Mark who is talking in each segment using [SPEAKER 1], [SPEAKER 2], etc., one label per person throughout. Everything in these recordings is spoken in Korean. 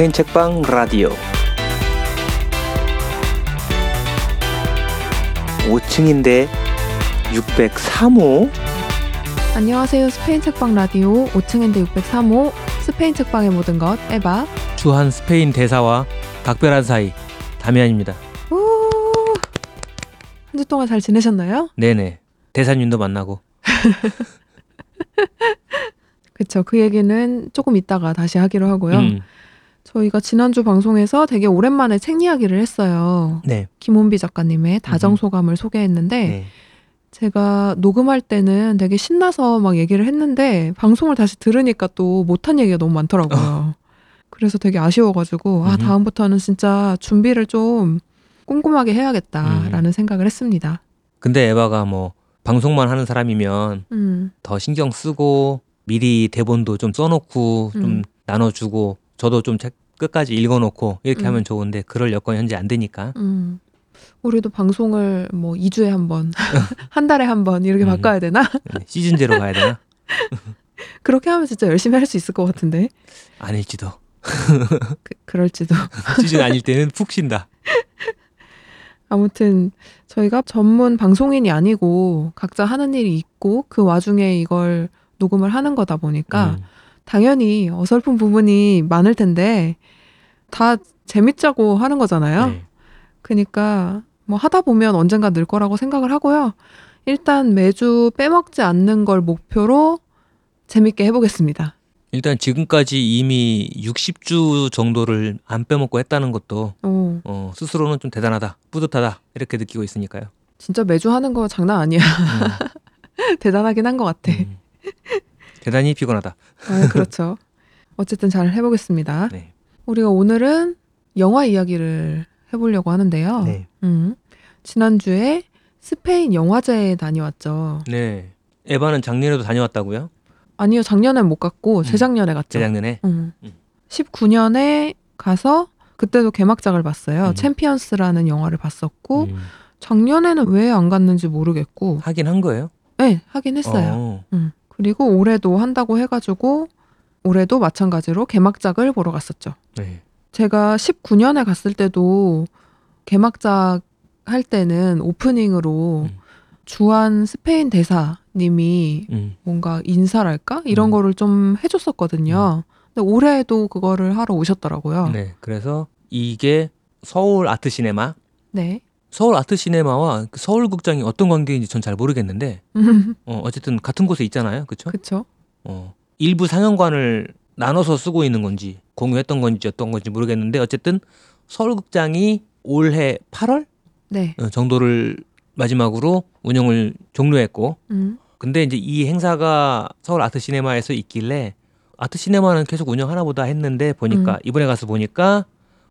[SPEAKER 1] 스페인 책방 라디오 5층인데 603호
[SPEAKER 2] 안녕하세요. 스페인 책방 라디오 5층인데 603호 스페인 책방의 모든 것 에바.
[SPEAKER 1] 주한 스페인 대사와 각별한 사이 다미안입니다.
[SPEAKER 2] 한주 동안 잘 지내셨나요?
[SPEAKER 1] 네네 대사님도 만나고
[SPEAKER 2] 그쵸. 그 얘기는 조금 이따가 다시 하기로 하고요.
[SPEAKER 1] 음,
[SPEAKER 2] 저희가 지난주 방송에서 되게 오랜만에 책 이야기를 했어요.
[SPEAKER 1] 네,
[SPEAKER 2] 김원비 작가님의 다정소감을 소개했는데
[SPEAKER 1] 네.
[SPEAKER 2] 제가 녹음할 때는 되게 신나서 막 얘기를 했는데 방송을 다시 들으니까 또 못한 얘기가 너무 많더라고요. 그래서 되게 아쉬워가지고 아
[SPEAKER 1] 음흠.
[SPEAKER 2] 다음부터는 진짜 준비를 좀 꼼꼼하게 해야겠다라는
[SPEAKER 1] 음.
[SPEAKER 2] 생각을 했습니다.
[SPEAKER 1] 근데 에바가 뭐 방송만 하는 사람이면
[SPEAKER 2] 음,
[SPEAKER 1] 더 신경 쓰고 미리 대본도 좀 써놓고 좀
[SPEAKER 2] 음.
[SPEAKER 1] 나눠주고 저도 좀 책 끝까지 읽어놓고 이렇게
[SPEAKER 2] 음.
[SPEAKER 1] 하면 좋은데 그럴 여건이 현재 안 되니까
[SPEAKER 2] 음. 우리도 방송을 뭐 2주에 한 번, 한 달에 한 번 이렇게
[SPEAKER 1] 음.
[SPEAKER 2] 바꿔야 되나?
[SPEAKER 1] 네, 시즌제로 가야 되나?
[SPEAKER 2] 그렇게 하면 진짜 열심히 할 수 있을 것 같은데.
[SPEAKER 1] 아닐지도
[SPEAKER 2] 그, 그럴지도.
[SPEAKER 1] 시즌 아닐 때는 푹 쉰다.
[SPEAKER 2] 아무튼 저희가 전문 방송인이 아니고 각자 하는 일이 있고 그 와중에 이걸 녹음을 하는 거다 보니까
[SPEAKER 1] 음,
[SPEAKER 2] 당연히 어설픈 부분이 많을 텐데 다 재밌자고 하는 거잖아요.
[SPEAKER 1] 네.
[SPEAKER 2] 그러니까 뭐 하다 보면 언젠가 늘 거라고 생각을 하고요. 일단 매주 빼먹지 않는 걸 목표로 재밌게 해보겠습니다.
[SPEAKER 1] 일단 지금까지 이미 60주 정도를 안 빼먹고 했다는 것도
[SPEAKER 2] 오,
[SPEAKER 1] 어, 스스로는 좀 대단하다, 뿌듯하다 이렇게 느끼고 있으니까요.
[SPEAKER 2] 진짜 매주 하는 거 장난 아니야.
[SPEAKER 1] 음,
[SPEAKER 2] 대단하긴 한 것 같아.
[SPEAKER 1] 음. 대단히 피곤하다.
[SPEAKER 2] 아, 그렇죠. 어쨌든 잘 해보겠습니다.
[SPEAKER 1] 네.
[SPEAKER 2] 우리가 오늘은 영화 이야기를 해보려고 하는데요.
[SPEAKER 1] 네.
[SPEAKER 2] 음, 지난주에 스페인 영화제에 다녀왔죠.
[SPEAKER 1] 네. 에바는 작년에도 다녀왔다고요?
[SPEAKER 2] 아니요, 작년엔 못 갔고
[SPEAKER 1] 음.
[SPEAKER 2] 재작년에 갔죠.
[SPEAKER 1] 재작년에.
[SPEAKER 2] 음.
[SPEAKER 1] 음.
[SPEAKER 2] 19년에 가서 그때도 개막작을 봤어요.
[SPEAKER 1] 음.
[SPEAKER 2] 챔피언스라는 영화를 봤었고
[SPEAKER 1] 음,
[SPEAKER 2] 작년에는 왜 안 갔는지 모르겠고,
[SPEAKER 1] 하긴 한 거예요.
[SPEAKER 2] 네, 하긴 했어요.
[SPEAKER 1] 어,
[SPEAKER 2] 음. 그리고 올해도 한다고 해가지고 올해도 마찬가지로 개막작을 보러 갔었죠.
[SPEAKER 1] 네.
[SPEAKER 2] 제가 19년에 갔을 때도 개막작 할 때는 오프닝으로
[SPEAKER 1] 음.
[SPEAKER 2] 주한 스페인 대사님이
[SPEAKER 1] 음,
[SPEAKER 2] 뭔가 인사랄까 이런
[SPEAKER 1] 음.
[SPEAKER 2] 거를 좀 해줬었거든요. 근데 올해도 그거를 하러 오셨더라고요. 네.
[SPEAKER 1] 네. 그래서 이게 서울 아트 시네마. 서울 아트 시네마와 그 서울극장이 어떤 관계인지 전 잘 모르겠는데 어, 어쨌든 같은 곳에 있잖아요. 그렇죠?
[SPEAKER 2] 그쵸?
[SPEAKER 1] 어, 일부 상영관을 나눠서 쓰고 있는 건지 공유했던 건지 어떤 건지 모르겠는데 어쨌든 서울극장이 올해 8월
[SPEAKER 2] 네.
[SPEAKER 1] 어, 정도를 마지막으로 운영을 종료했고
[SPEAKER 2] 음.
[SPEAKER 1] 근데 이제 이 행사가 서울 아트 시네마에서 있길래 아트 시네마는 계속 운영하나 보다 했는데 보니까
[SPEAKER 2] 음.
[SPEAKER 1] 이번에 가서 보니까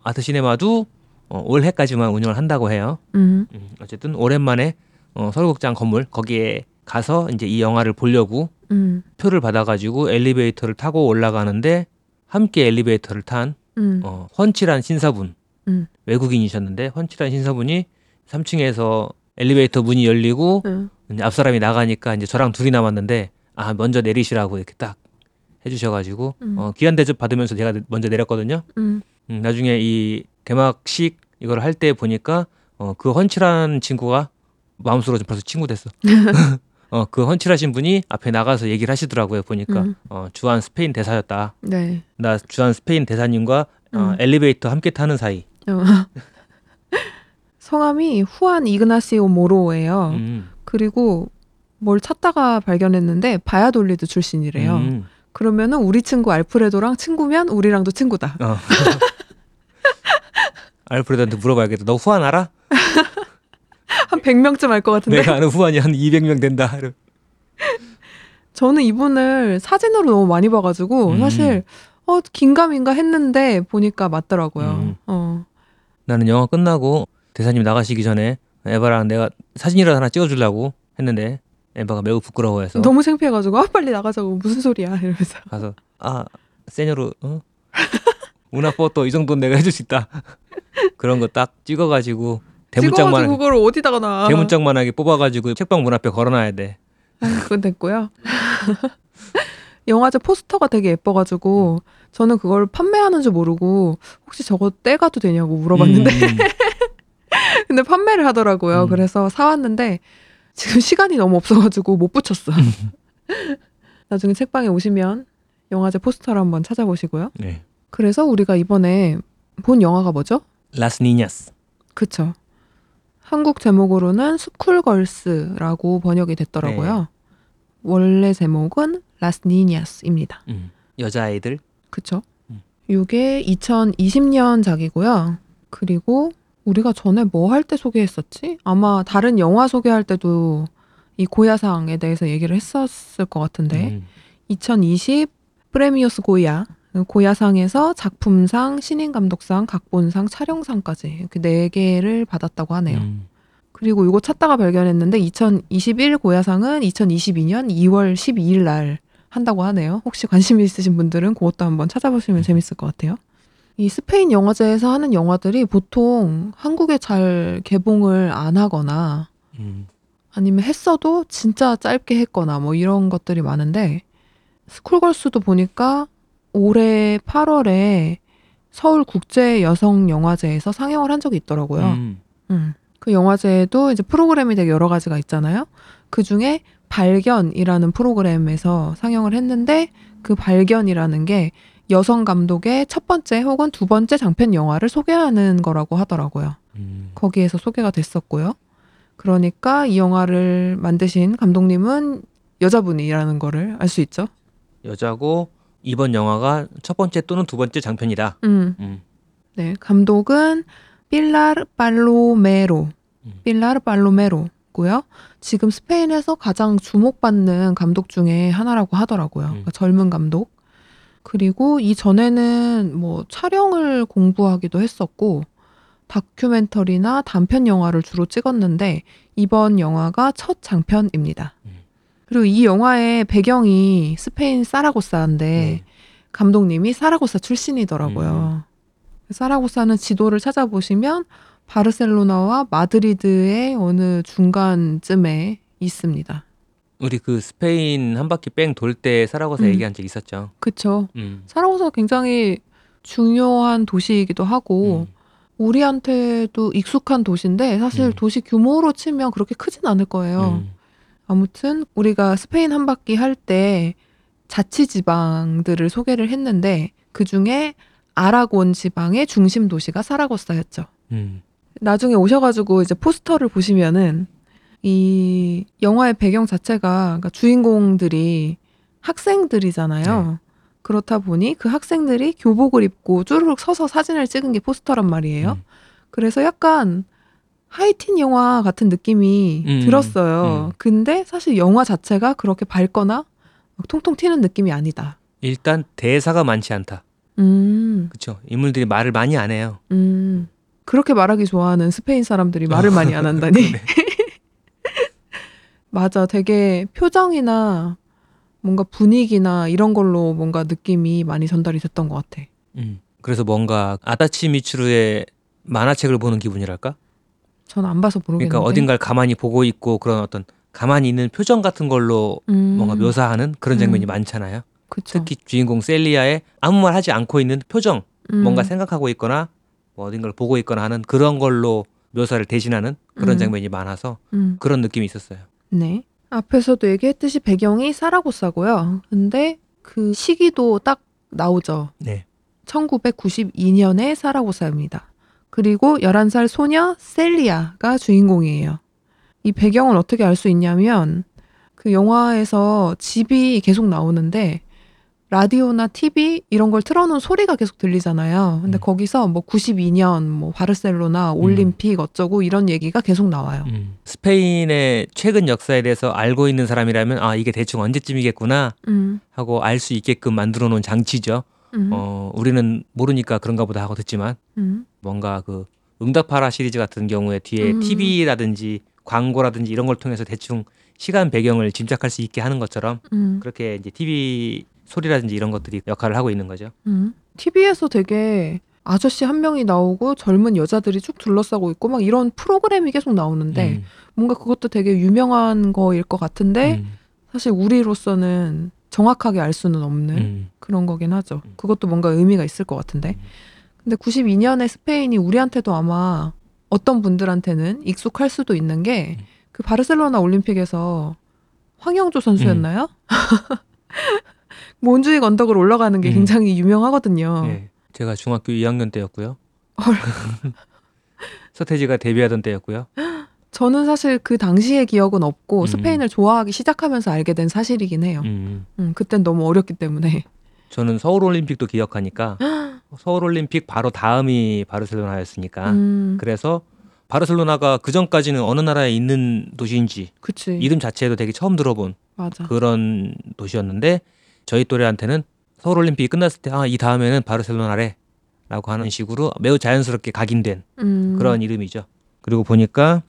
[SPEAKER 1] 아트 시네마도 어, 올해까지만 운영을 한다고 해요.
[SPEAKER 2] 음.
[SPEAKER 1] 음, 어쨌든 오랜만에 어, 서울극장 건물 거기에 가서 이제 이 영화를 보려고
[SPEAKER 2] 음.
[SPEAKER 1] 표를 받아가지고 엘리베이터를 타고 올라가는데 함께 엘리베이터를 탄
[SPEAKER 2] 음.
[SPEAKER 1] 어, 훤칠한 신사분
[SPEAKER 2] 음.
[SPEAKER 1] 외국인이셨는데 훤칠한 신사분이 3층에서 엘리베이터 문이 열리고
[SPEAKER 2] 음.
[SPEAKER 1] 이제 앞 사람이 나가니까 이제 저랑 둘이 남았는데 아 먼저 내리시라고 이렇게 딱 해주셔가지고
[SPEAKER 2] 음.
[SPEAKER 1] 어, 귀한 대접 받으면서 제가 먼저 내렸거든요.
[SPEAKER 2] 음.
[SPEAKER 1] 음, 나중에 이 개막식 이걸 할 때 보니까 어, 그 훤칠한 친구가 마음속으로 좀 벌써 친구 됐어. 어, 그 훤칠하신 분이 앞에 나가서 얘기를 하시더라고요. 보니까
[SPEAKER 2] 음.
[SPEAKER 1] 어, 주한 스페인 대사였다.
[SPEAKER 2] 네.
[SPEAKER 1] 나 주한 스페인 대사님과 어,
[SPEAKER 2] 음.
[SPEAKER 1] 엘리베이터 함께 타는 사이.
[SPEAKER 2] 어. 성함이 후안 이그나시오 모로예요.
[SPEAKER 1] 음,
[SPEAKER 2] 그리고 뭘 찾다가 발견했는데 바야돌리드 출신이래요.
[SPEAKER 1] 음,
[SPEAKER 2] 그러면은 우리 친구 알프레도랑 친구면 우리랑도 친구다.
[SPEAKER 1] 어. 알프레드한테 물어봐야겠다. 너 후안 알아?
[SPEAKER 2] 한 100명쯤 알 것 같은데.
[SPEAKER 1] 내가 아는 후안이 한 200명 된다.
[SPEAKER 2] 저는 이분을 사진으로 너무 많이 봐가지고
[SPEAKER 1] 음.
[SPEAKER 2] 사실 어 긴가민가 했는데 보니까 맞더라고요.
[SPEAKER 1] 음.
[SPEAKER 2] 어.
[SPEAKER 1] 나는 영화 끝나고 대사님 나가시기 전에 에바랑 내가 사진이라도 하나 찍어주려고 했는데 에바가 매우 부끄러워해서
[SPEAKER 2] 너무 창피해가지고 아 빨리 나가자고 무슨 소리야 이러면서
[SPEAKER 1] 가서 아 세뇨로 어? 우나 포토 이 정도는 내가 해줄 수 있다 그런 거 딱 찍어가지고
[SPEAKER 2] 찍어가지고
[SPEAKER 1] 대문짝만
[SPEAKER 2] 그걸 어디다가 놔.
[SPEAKER 1] 대문짝만하게 뽑아가지고 책방 문 앞에 걸어놔야 돼
[SPEAKER 2] 아, 그건 됐고요. 영화제 포스터가 되게 예뻐가지고 저는 그걸 판매하는 줄 모르고 혹시 저거 떼가도 되냐고 물어봤는데
[SPEAKER 1] 음,
[SPEAKER 2] 근데 판매를 하더라고요.
[SPEAKER 1] 음.
[SPEAKER 2] 그래서 사왔는데 지금 시간이 너무 없어가지고 못 붙였어. 나중에 책방에 오시면 영화제 포스터를 한번 찾아보시고요.
[SPEAKER 1] 네.
[SPEAKER 2] 그래서 우리가 이번에 본 영화가 뭐죠?
[SPEAKER 1] Las Niñas.
[SPEAKER 2] 그쵸. 한국 제목으로는 Schoolgirls라고 번역이 됐더라고요. 원래 제목은 Las Niñas입니다.
[SPEAKER 1] 음. 여자아이들.
[SPEAKER 2] 그쵸?
[SPEAKER 1] 음.
[SPEAKER 2] 이게 2020년 작이고요. 그리고 우리가 전에 뭐 할 때 소개했었지? 아마 다른 영화 소개할 때도 이 고야상에 대해서 얘기를 했었을 것 같은데
[SPEAKER 1] 음.
[SPEAKER 2] 2020 프레미어스 고야 고야상에서 작품상, 신인 감독상, 각본상, 촬영상까지 이렇게 네 개를 받았다고 하네요.
[SPEAKER 1] 음.
[SPEAKER 2] 그리고 이거 찾다가 발견했는데 2021 고야상은 2022년 2월 12일 날 한다고 하네요. 혹시 관심 있으신 분들은 그것도 한번 찾아보시면 재밌을 것 같아요. 이 스페인 영화제에서 하는 영화들이 보통 한국에 잘 개봉을 안 하거나
[SPEAKER 1] 음.
[SPEAKER 2] 아니면 했어도 진짜 짧게 했거나 뭐 이런 것들이 많은데 스쿨걸스도 보니까 올해 8월에 서울 국제 여성 영화제에서 상영을 한 적이 있더라고요.
[SPEAKER 1] 음.
[SPEAKER 2] 음. 그 영화제에도 이제 프로그램이 되게 여러 가지가 있잖아요. 그 중에 발견이라는 프로그램에서 상영을 했는데 그 발견이라는 게 여성 감독의 첫 번째 혹은 두 번째 장편 영화를 소개하는 거라고 하더라고요.
[SPEAKER 1] 음.
[SPEAKER 2] 거기에서 소개가 됐었고요. 그러니까 이 영화를 만드신 감독님은 여자분이라는 거를 알 수 있죠.
[SPEAKER 1] 여자고 이번 영화가 첫 번째 또는 두 번째 장편이다.
[SPEAKER 2] 음.
[SPEAKER 1] 음.
[SPEAKER 2] 네, 감독은 빌라르 팔로메로,
[SPEAKER 1] 음.
[SPEAKER 2] 빌라르 팔로메로고요. 지금 스페인에서 가장 주목받는 감독 중에 하나라고 하더라고요.
[SPEAKER 1] 음.
[SPEAKER 2] 그러니까 젊은 감독. 그리고 이 전에는 뭐 촬영을 공부하기도 했었고 다큐멘터리나 단편 영화를 주로 찍었는데 이번 영화가 첫 장편입니다.
[SPEAKER 1] 음.
[SPEAKER 2] 그리고 이 영화의 배경이 스페인 사라고사인데
[SPEAKER 1] 네.
[SPEAKER 2] 감독님이 사라고사 출신이더라고요. 사라고사는 지도를 찾아보시면 바르셀로나와 마드리드의 어느 중간쯤에 있습니다.
[SPEAKER 1] 우리 그 스페인 한 바퀴 뺑 돌 때 사라고사
[SPEAKER 2] 음.
[SPEAKER 1] 얘기한 적 있었죠.
[SPEAKER 2] 그쵸.
[SPEAKER 1] 음.
[SPEAKER 2] 사라고사가 굉장히 중요한 도시이기도 하고
[SPEAKER 1] 음.
[SPEAKER 2] 우리한테도 익숙한 도시인데 사실
[SPEAKER 1] 음.
[SPEAKER 2] 도시 규모로 치면 그렇게 크진 않을 거예요.
[SPEAKER 1] 음.
[SPEAKER 2] 아무튼 우리가 스페인 한 바퀴 할 때 자치 지방들을 소개를 했는데 그 중에 아라곤 지방의 중심 도시가 사라고사였죠.
[SPEAKER 1] 음.
[SPEAKER 2] 나중에 오셔가지고 이제 포스터를 보시면은 이 영화의 배경 자체가 그러니까 주인공들이 학생들이잖아요. 그렇다 보니 그 학생들이 교복을 입고 쭈르륵 서서 사진을 찍은 게 포스터란 말이에요.
[SPEAKER 1] 음.
[SPEAKER 2] 그래서 약간 하이틴 영화 같은 느낌이
[SPEAKER 1] 음,
[SPEAKER 2] 들었어요.
[SPEAKER 1] 음.
[SPEAKER 2] 근데 사실 영화 자체가 그렇게 밝거나 막 통통 튀는 느낌이 아니다.
[SPEAKER 1] 일단 대사가 많지 않다.
[SPEAKER 2] 음,
[SPEAKER 1] 그렇죠. 인물들이 말을 많이 안 해요.
[SPEAKER 2] 음. 그렇게 말하기 좋아하는 스페인 사람들이 말을 많이 안 한다니.
[SPEAKER 1] 네.
[SPEAKER 2] 맞아. 되게 표정이나 뭔가 분위기나 이런 걸로 뭔가 느낌이 많이 전달이 됐던 것 같아.
[SPEAKER 1] 음. 그래서 뭔가 아다치 미츠루의 만화책을 보는 기분이랄까?
[SPEAKER 2] 전 안 봐서 모르겠는데.
[SPEAKER 1] 그러니까 어딘가를 가만히 보고 있고 그런 어떤 가만히 있는 표정 같은 걸로
[SPEAKER 2] 음,
[SPEAKER 1] 뭔가 묘사하는 그런 장면이
[SPEAKER 2] 음.
[SPEAKER 1] 많잖아요.
[SPEAKER 2] 그쵸.
[SPEAKER 1] 특히 주인공 셀리아의 아무 말 하지 않고 있는 표정,
[SPEAKER 2] 음,
[SPEAKER 1] 뭔가 생각하고 있거나 뭐 어딘가를 보고 있거나 하는 그런 걸로 묘사를 대신하는 그런
[SPEAKER 2] 음.
[SPEAKER 1] 장면이 많아서
[SPEAKER 2] 음,
[SPEAKER 1] 그런 느낌이 있었어요.
[SPEAKER 2] 네. 앞에서도 얘기했듯이 배경이 사라고사고요. 근데 그 시기도 딱 나오죠.
[SPEAKER 1] 네.
[SPEAKER 2] 1992년의 사라고사입니다. 그리고 11살 소녀 셀리아가 주인공이에요. 이 배경을 어떻게 알 수 있냐면 그 영화에서 집이 계속 나오는데 라디오나 TV 이런 걸 틀어놓은 소리가 계속 들리잖아요. 근데
[SPEAKER 1] 음.
[SPEAKER 2] 거기서 뭐 92년 뭐 바르셀로나 올림픽 어쩌고 이런 얘기가 계속 나와요.
[SPEAKER 1] 음. 스페인의 최근 역사에 대해서 알고 있는 사람이라면 아 이게 대충 언제쯤이겠구나
[SPEAKER 2] 음,
[SPEAKER 1] 하고 알 수 있게끔 만들어 놓은 장치죠.
[SPEAKER 2] 음,
[SPEAKER 1] 어 우리는 모르니까 그런가 보다 하고 듣지만
[SPEAKER 2] 음,
[SPEAKER 1] 뭔가 그 응답하라 시리즈 같은 경우에 뒤에
[SPEAKER 2] 음.
[SPEAKER 1] TV라든지 광고라든지 이런 걸 통해서 대충 시간 배경을 짐작할 수 있게 하는 것처럼
[SPEAKER 2] 음,
[SPEAKER 1] 그렇게 이제 TV 소리라든지 이런 것들이 역할을 하고 있는 거죠.
[SPEAKER 2] 음. TV에서 되게 아저씨 한 명이 나오고 젊은 여자들이 쭉 둘러싸고 있고 막 이런 프로그램이 계속 나오는데
[SPEAKER 1] 음.
[SPEAKER 2] 뭔가 그것도 되게 유명한 거일 것 같은데
[SPEAKER 1] 음.
[SPEAKER 2] 사실 우리로서는 정확하게 알 수는 없는
[SPEAKER 1] 음.
[SPEAKER 2] 그런 거긴 하죠.
[SPEAKER 1] 음.
[SPEAKER 2] 그것도 뭔가 의미가 있을 것 같은데.
[SPEAKER 1] 음.
[SPEAKER 2] 근데 92년에 스페인이 우리한테도 아마 어떤 분들한테는 익숙할 수도 있는 게
[SPEAKER 1] 음.
[SPEAKER 2] 그 바르셀로나 올림픽에서 황영조 선수였나요? 몬주익 언덕을 올라가는 게
[SPEAKER 1] 음.
[SPEAKER 2] 굉장히 유명하거든요.
[SPEAKER 1] 예. 제가 중학교 2학년 때였고요.
[SPEAKER 2] 헐.
[SPEAKER 1] 서태지가 데뷔하던 때였고요.
[SPEAKER 2] 저는 사실 그 당시의 기억은 없고
[SPEAKER 1] 음.
[SPEAKER 2] 스페인을 좋아하기 시작하면서 알게 된 사실이긴 해요.
[SPEAKER 1] 음.
[SPEAKER 2] 음, 그땐 너무 어렸기 때문에.
[SPEAKER 1] 저는 서울 올림픽도 기억하니까 서울 올림픽 바로 다음이 바르셀로나였으니까
[SPEAKER 2] 음,
[SPEAKER 1] 그래서 바르셀로나가 그 전까지는 어느 나라에 있는 도시인지
[SPEAKER 2] 그치.
[SPEAKER 1] 이름 자체도 되게 처음 들어본
[SPEAKER 2] 맞아.
[SPEAKER 1] 그런 도시였는데 저희 또래한테는 서울 올림픽이 끝났을 때 아 이 다음에는 바르셀로나래라고 하는 식으로 매우 자연스럽게 각인된
[SPEAKER 2] 음,
[SPEAKER 1] 그런 이름이죠. 그리고 보니까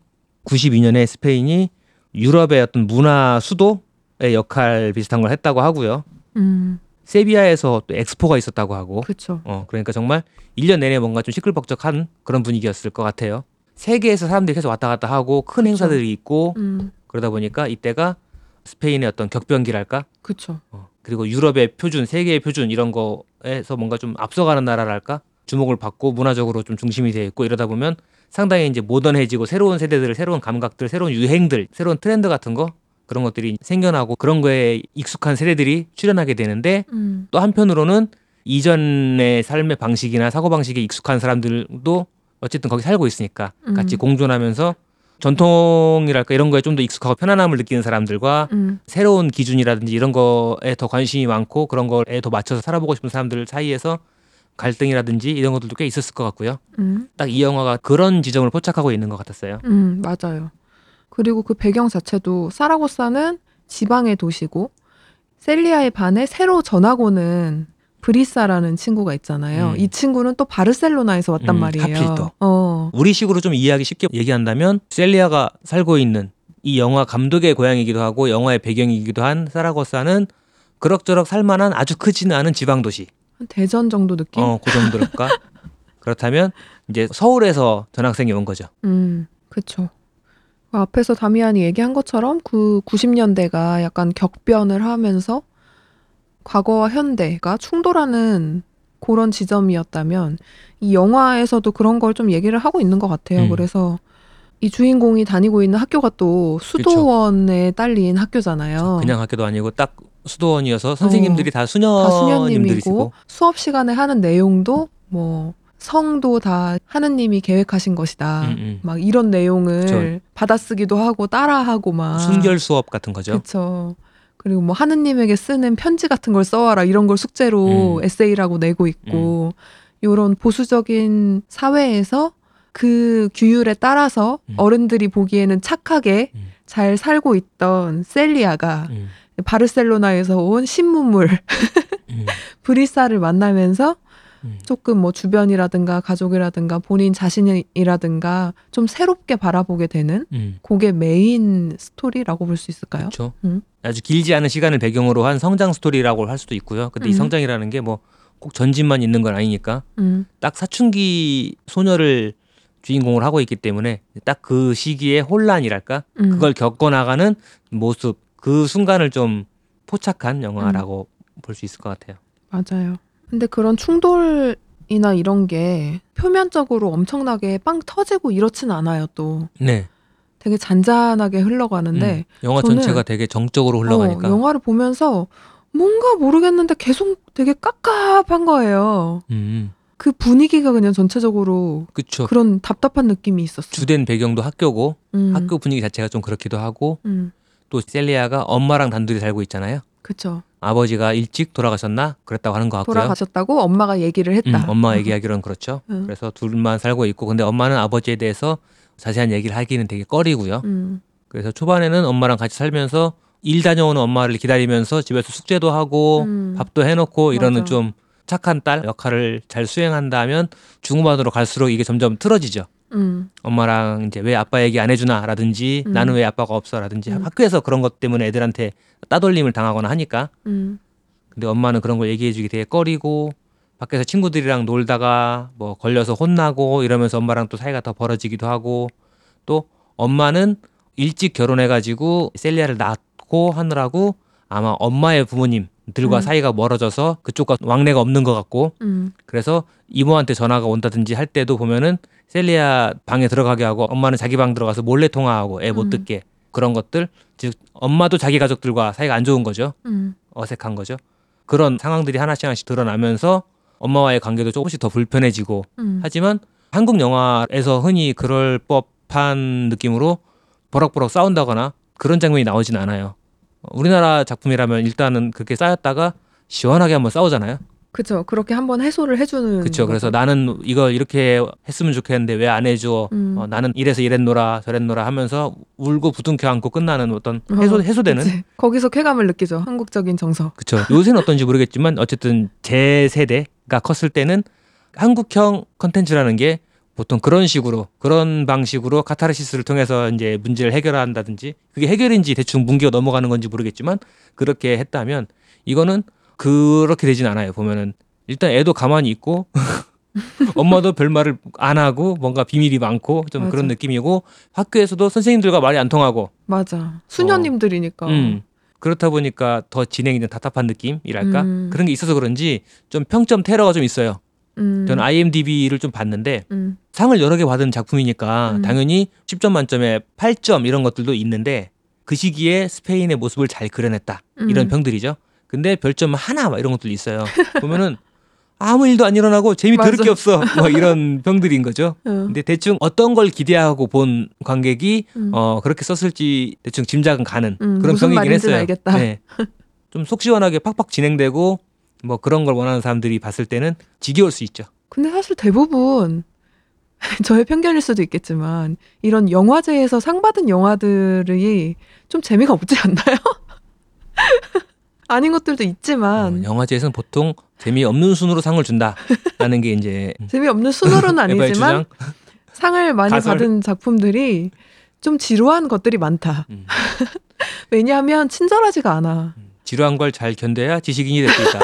[SPEAKER 1] 92년에 스페인이 유럽의 어떤 문화 수도의 역할 비슷한 걸 했다고 하고요.
[SPEAKER 2] 음,
[SPEAKER 1] 세비야에서 또 엑스포가 있었다고 하고
[SPEAKER 2] 그쵸.
[SPEAKER 1] 어 그러니까 정말 1년 내내 뭔가 좀 시끌벅적한 그런 분위기였을 것 같아요. 세계에서 사람들이 계속 왔다 갔다 하고 큰
[SPEAKER 2] 그쵸.
[SPEAKER 1] 행사들이 있고
[SPEAKER 2] 음,
[SPEAKER 1] 그러다 보니까 이때가 스페인의 어떤 격변기랄까
[SPEAKER 2] 그쵸.
[SPEAKER 1] 어, 그리고 유럽의 표준, 세계의 표준 이런 거에서 뭔가 좀 앞서가는 나라랄까 주목을 받고 문화적으로 좀 중심이 되어 있고 이러다 보면 상당히 이제 모던해지고 새로운 세대들, 새로운 감각들, 새로운 유행들, 새로운 트렌드 같은 거 그런 것들이 생겨나고 그런 거에 익숙한 세대들이 출연하게 되는데
[SPEAKER 2] 음,
[SPEAKER 1] 또 한편으로는 이전의 삶의 방식이나 사고 방식에 익숙한 사람들도 어쨌든 거기 살고 있으니까 같이
[SPEAKER 2] 음.
[SPEAKER 1] 공존하면서 전통이랄까 이런 거에 좀 더 익숙하고 편안함을 느끼는 사람들과
[SPEAKER 2] 음,
[SPEAKER 1] 새로운 기준이라든지 이런 거에 더 관심이 많고 그런 거에 더 맞춰서 살아보고 싶은 사람들 사이에서 갈등이라든지 이런 것들도 꽤 있었을 것 같고요.
[SPEAKER 2] 음,
[SPEAKER 1] 딱이 영화가 그런 지점을 포착하고 있는 것 같았어요.
[SPEAKER 2] 음, 맞아요. 그리고 그 배경 자체도 사라고사는 지방의 도시고 셀리아에 반해 새로 전학 오는 브리사라는 친구가 있잖아요.
[SPEAKER 1] 음.
[SPEAKER 2] 이 친구는 또 바르셀로나에서 왔단
[SPEAKER 1] 음,
[SPEAKER 2] 말이에요.
[SPEAKER 1] 하필 또.
[SPEAKER 2] 어,
[SPEAKER 1] 우리식으로 좀 이해하기 쉽게 얘기한다면 셀리아가 살고 있는 이 영화 감독의 고향이기도 하고 영화의 배경이기도 한 사라고사는 그럭저럭 살만한 아주 크지는 않은 지방 도시.
[SPEAKER 2] 한 대전 정도 느낌?
[SPEAKER 1] 어, 그 정도일까? 그렇다면 이제 서울에서 전학생이 온 거죠.
[SPEAKER 2] 음, 그쵸. 그 앞에서 다미안이 얘기한 것처럼 그 90년대가 약간 격변을 하면서 과거와 현대가 충돌하는 그런 지점이었다면 이 영화에서도 그런 걸 좀 얘기를 하고 있는 것 같아요.
[SPEAKER 1] 음.
[SPEAKER 2] 그래서 이 주인공이 다니고 있는 학교가 또 수도원에 딸린 학교잖아요.
[SPEAKER 1] 그냥 학교도 아니고 딱 수도원이어서 선생님들이
[SPEAKER 2] 다다
[SPEAKER 1] 수녀님들이시고
[SPEAKER 2] 수업 시간에 하는 내용도 뭐 성도 다 하느님이 계획하신 것이다.
[SPEAKER 1] 음, 음.
[SPEAKER 2] 막 이런 내용을
[SPEAKER 1] 그쵸.
[SPEAKER 2] 받아쓰기도 하고 따라하고 막
[SPEAKER 1] 순결 수업 같은 거죠.
[SPEAKER 2] 그쵸. 그리고 뭐 하느님에게 쓰는 편지 같은 걸 써와라 이런 걸 숙제로
[SPEAKER 1] 음.
[SPEAKER 2] 에세이라고 내고 있고 요런 보수적인 사회에서 그 규율에 따라서
[SPEAKER 1] 음.
[SPEAKER 2] 어른들이 보기에는 착하게
[SPEAKER 1] 음.
[SPEAKER 2] 잘 살고 있던 셀리아가
[SPEAKER 1] 음,
[SPEAKER 2] 바르셀로나에서 온 신문물
[SPEAKER 1] 음,
[SPEAKER 2] 브리사를 만나면서
[SPEAKER 1] 음.
[SPEAKER 2] 조금 뭐 주변이라든가 가족이라든가 본인 자신이라든가 좀 새롭게 바라보게 되는
[SPEAKER 1] 음.
[SPEAKER 2] 그게 메인 스토리라고 볼 수 있을까요?
[SPEAKER 1] 그렇죠.
[SPEAKER 2] 음.
[SPEAKER 1] 아주 길지 않은 시간을 배경으로 한 성장 스토리라고 할 수도 있고요. 근데 이
[SPEAKER 2] 음.
[SPEAKER 1] 성장이라는 게 뭐 꼭 전진만 있는 건 아니니까
[SPEAKER 2] 음,
[SPEAKER 1] 딱 사춘기 소녀를 주인공으로 하고 있기 때문에 딱 그 시기의 혼란이랄까
[SPEAKER 2] 음.
[SPEAKER 1] 그걸 겪어나가는 모습 그 순간을 좀 포착한 영화라고
[SPEAKER 2] 음.
[SPEAKER 1] 볼수 있을 것 같아요.
[SPEAKER 2] 맞아요. 근데 그런 충돌 이나 이런 게 표면적으로 엄청나게 빵 터지고 이렇진 않아요. 또
[SPEAKER 1] 네.
[SPEAKER 2] 되게 잔잔하게 흘러가는데
[SPEAKER 1] 음. 영화 전체가 되게 정적으로 흘러가니까.
[SPEAKER 2] 어, 영화를 보면서 뭔가 모르겠는데 계속 되게 깝깝한 거예요.
[SPEAKER 1] 음,
[SPEAKER 2] 그 분위기가 그냥 전체적으로
[SPEAKER 1] 그쵸.
[SPEAKER 2] 그런 답답한 느낌이 있었어.
[SPEAKER 1] 주된 배경도 학교고
[SPEAKER 2] 음,
[SPEAKER 1] 학교 분위기 자체가 좀 그렇기도 하고
[SPEAKER 2] 음,
[SPEAKER 1] 또 셀리아가 엄마랑 단둘이 살고 있잖아요.
[SPEAKER 2] 그쵸.
[SPEAKER 1] 아버지가 일찍 돌아가셨나 그랬다고 하는 것 같고요.
[SPEAKER 2] 돌아가셨다고 엄마가 얘기를 했다.
[SPEAKER 1] 음, 엄마 얘기하기로는 그렇죠.
[SPEAKER 2] 음.
[SPEAKER 1] 그래서 둘만 살고 있고 근데 엄마는 아버지에 대해서 자세한 얘기를 하기는 되게 꺼리고요.
[SPEAKER 2] 음,
[SPEAKER 1] 그래서 초반에는 엄마랑 같이 살면서 일 다녀오는 엄마를 기다리면서 집에서 숙제도 하고
[SPEAKER 2] 음.
[SPEAKER 1] 밥도 해놓고 이러는
[SPEAKER 2] 맞아.
[SPEAKER 1] 좀 착한 딸 역할을 잘 수행한다면 중후반으로 갈수록 이게 점점 틀어지죠.
[SPEAKER 2] 음,
[SPEAKER 1] 엄마랑 이제 왜 아빠 얘기 안 해주나라든지
[SPEAKER 2] 음.
[SPEAKER 1] 나는 왜 아빠가 없어라든지
[SPEAKER 2] 음.
[SPEAKER 1] 학교에서 그런 것 때문에 애들한테 따돌림을 당하거나 하니까
[SPEAKER 2] 음,
[SPEAKER 1] 근데 엄마는 그런 걸 얘기해주기 되게 꺼리고 밖에서 친구들이랑 놀다가 뭐 걸려서 혼나고 이러면서 엄마랑 또 사이가 더 벌어지기도 하고 또 엄마는 일찍 결혼해가지고 셀리아를 낳고 하느라고 아마 엄마의 부모님들과
[SPEAKER 2] 음.
[SPEAKER 1] 사이가 멀어져서 그쪽과 왕래가 없는 것 같고
[SPEAKER 2] 음.
[SPEAKER 1] 그래서 이모한테 전화가 온다든지 할 때도 보면은 셀리아 방에 들어가게 하고 엄마는 자기 방 들어가서 몰래 통화하고 애못
[SPEAKER 2] 음.
[SPEAKER 1] 듣게 그런 것들 즉 엄마도 자기 가족들과 사이가 안 좋은 거죠
[SPEAKER 2] 음.
[SPEAKER 1] 어색한 거죠 그런 상황들이 하나씩 하나씩 드러나면서 엄마와의 관계도 조금씩 더 불편해지고
[SPEAKER 2] 음.
[SPEAKER 1] 하지만 한국 영화에서 흔히 그럴 법한 느낌으로 버럭버럭 싸운다거나 그런 장면이 나오진 않아요. 어, 우리나라 작품이라면 일단은 그렇게 쌓였다가 시원하게 한번 싸우잖아요.
[SPEAKER 2] 그쵸. 그렇게 한번 해소를 해주는.
[SPEAKER 1] 그렇죠. 그래서. 나는 이걸 이렇게 했으면 좋겠는데 왜 안 해줘?
[SPEAKER 2] 음.
[SPEAKER 1] 어, 나는 이래서 이랬노라 저랬노라 하면서 울고 부둥켜 안고 끝나는 어떤 해소
[SPEAKER 2] 어,
[SPEAKER 1] 해소되는
[SPEAKER 2] 그치. 거기서 쾌감을 느끼죠. 한국적인 정서.
[SPEAKER 1] 그렇죠. 요새는 어떤지 모르겠지만 어쨌든 제 세대가 컸을 때는 한국형 컨텐츠라는 게 보통 그런 식으로 그런 방식으로 카타르시스를 통해서 이제 문제를 해결한다든지 그게 해결인지 대충 뭉개고 넘어가는 건지 모르겠지만 그렇게 했다면 이거는 그렇게 되진 않아요. 보면은 일단 애도 가만히 있고 엄마도 별 말을 안 하고 뭔가 비밀이 많고 좀
[SPEAKER 2] 맞아.
[SPEAKER 1] 그런 느낌이고 학교에서도 선생님들과 말이 안 통하고
[SPEAKER 2] 맞아. 수녀님들이니까.
[SPEAKER 1] 음. 그렇다 보니까 더 진행이 좀 답답한 느낌이랄까
[SPEAKER 2] 음.
[SPEAKER 1] 그런 게 있어서 그런지 좀 평점 테러가 좀 있어요.
[SPEAKER 2] 음.
[SPEAKER 1] 저는 IMDb를 좀 봤는데
[SPEAKER 2] 음.
[SPEAKER 1] 상을 여러 개 받은 작품이니까
[SPEAKER 2] 음.
[SPEAKER 1] 당연히 10점 만점에 8점 이런 것들도 있는데 그 시기에 스페인의 모습을 잘 그려냈다 이런
[SPEAKER 2] 음.
[SPEAKER 1] 평들이죠. 근데 별점 하나 막 이런 것들도 있어요. 보면은 아무 일도 안 일어나고 재미 들을
[SPEAKER 2] 맞아.
[SPEAKER 1] 게 없어 뭐 이런 평들인 거죠.
[SPEAKER 2] 어.
[SPEAKER 1] 근데 대충 어떤 걸 기대하고 본 관객이
[SPEAKER 2] 음.
[SPEAKER 1] 어 그렇게 썼을지 대충 짐작은 가는
[SPEAKER 2] 음,
[SPEAKER 1] 그런
[SPEAKER 2] 말인지는
[SPEAKER 1] 했어요.
[SPEAKER 2] 알겠다.
[SPEAKER 1] 네. 좀 속 시원하게 팍팍 진행되고 뭐 그런 걸 원하는 사람들이 봤을 때는 지겨울 수 있죠.
[SPEAKER 2] 근데 사실 대부분 저의 편견일 수도 있겠지만 이런 영화제에서 상 받은 영화들이 좀 재미가 없지 않나요? 아닌 것들도 있지만
[SPEAKER 1] 어, 영화제에서는 보통 재미없는 순으로 상을 준다라는 게 이제
[SPEAKER 2] 재미없는 순으로는 아니지만. 상을 많이
[SPEAKER 1] 가설.
[SPEAKER 2] 받은 작품들이 좀 지루한 것들이 많다.
[SPEAKER 1] 음,
[SPEAKER 2] 왜냐하면 친절하지가 않아.
[SPEAKER 1] 지루한 걸 잘 견뎌야 지식인이 될 수 있다.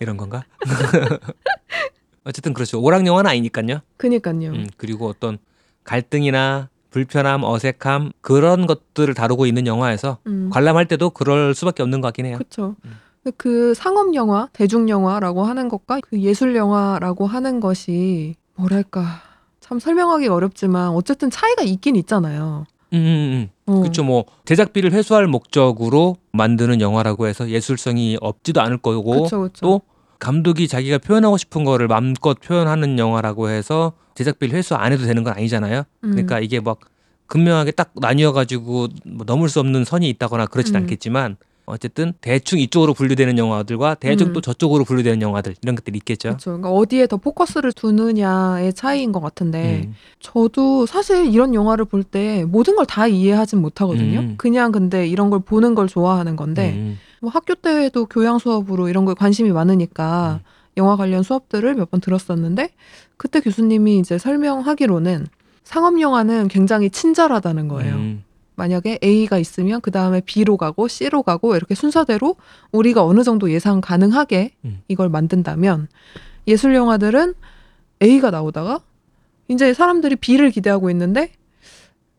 [SPEAKER 1] 이런 건가? 어쨌든 그렇죠. 오락 영화는 아니니까요.
[SPEAKER 2] 그니까요.
[SPEAKER 1] 음, 그리고 어떤 갈등이나 불편함, 어색함 그런 것들을 다루고 있는 영화에서
[SPEAKER 2] 음.
[SPEAKER 1] 관람할 때도 그럴 수밖에 없는 것 같긴 해요.
[SPEAKER 2] 그렇죠.
[SPEAKER 1] 음.
[SPEAKER 2] 그 상업 영화, 대중 영화라고 하는 것과 그 예술 영화라고 하는 것이 뭐랄까 참 설명하기 어렵지만 어쨌든 차이가 있긴 있잖아요.
[SPEAKER 1] 음, 음. 그렇죠. 뭐 제작비를 회수할 목적으로 만드는 영화라고 해서 예술성이 없지도 않을 거고
[SPEAKER 2] 그쵸, 그쵸.
[SPEAKER 1] 또 감독이 자기가 표현하고 싶은 거를 마음껏 표현하는 영화라고 해서 제작비를 회수 안 해도 되는 건 아니잖아요.
[SPEAKER 2] 음.
[SPEAKER 1] 그러니까 이게 막 극명하게 딱 나뉘어 가지고 뭐 넘을 수 없는 선이 있다거나 그렇진
[SPEAKER 2] 음.
[SPEAKER 1] 않겠지만 어쨌든 대충 이쪽으로 분류되는 영화들과 대충
[SPEAKER 2] 음.
[SPEAKER 1] 또 저쪽으로 분류되는 영화들 이런 것들이 있겠죠.
[SPEAKER 2] 그렇죠. 그러니까 어디에 더 포커스를 두느냐의 차이인 것 같은데
[SPEAKER 1] 음.
[SPEAKER 2] 저도 사실 이런 영화를 볼 때 모든 걸 다 이해하진 못하거든요.
[SPEAKER 1] 음.
[SPEAKER 2] 그냥 근데 이런 걸 보는 걸 좋아하는 건데
[SPEAKER 1] 음.
[SPEAKER 2] 뭐 학교 때도 교양 수업으로 이런 거에 관심이 많으니까
[SPEAKER 1] 음.
[SPEAKER 2] 영화 관련 수업들을 몇 번 들었었는데 그때 교수님이 이제 설명하기로는 상업 영화는 굉장히 친절하다는 거예요.
[SPEAKER 1] 음.
[SPEAKER 2] 만약에 A가 있으면 그 다음에 B로 가고 C로 가고 이렇게 순서대로 우리가 어느 정도 예상 가능하게
[SPEAKER 1] 음.
[SPEAKER 2] 이걸 만든다면 예술 영화들은 A가 나오다가 이제 사람들이 B를 기대하고 있는데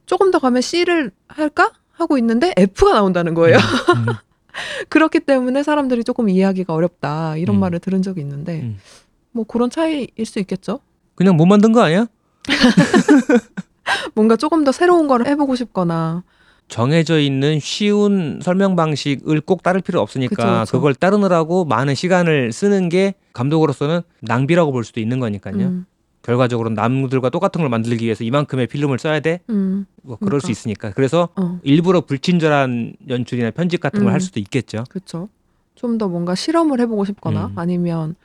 [SPEAKER 2] 조금 더 가면 C를 할까 하고 있는데 F가 나온다는 거예요.
[SPEAKER 1] 음.
[SPEAKER 2] 그렇기 때문에 사람들이 조금 이해하기가 어렵다 이런
[SPEAKER 1] 음.
[SPEAKER 2] 말을 들은 적이 있는데
[SPEAKER 1] 음.
[SPEAKER 2] 뭐 그런 차이일 수 있겠죠.
[SPEAKER 1] 그냥 못 만든 거 아니야?
[SPEAKER 2] 뭔가 조금 더 새로운 걸 해보고 싶거나
[SPEAKER 1] 정해져 있는 쉬운 설명 방식을 꼭 따를 필요 없으니까
[SPEAKER 2] 그쵸.
[SPEAKER 1] 그걸 따르느라고 많은 시간을 쓰는 게 감독으로서는 낭비라고 볼 수도 있는 거니까요.
[SPEAKER 2] 음,
[SPEAKER 1] 결과적으로 남들과 똑같은 걸 만들기 위해서 이만큼의 필름을 써야 돼?
[SPEAKER 2] 음,
[SPEAKER 1] 뭐 그럴 수
[SPEAKER 2] 그러니까.
[SPEAKER 1] 있으니까. 그래서
[SPEAKER 2] 어,
[SPEAKER 1] 일부러 불친절한 연출이나 편집 같은 걸
[SPEAKER 2] 음.
[SPEAKER 1] 할 수도 있겠죠.
[SPEAKER 2] 그렇죠. 좀 더 뭔가 실험을 해보고 싶거나
[SPEAKER 1] 음.
[SPEAKER 2] 아니면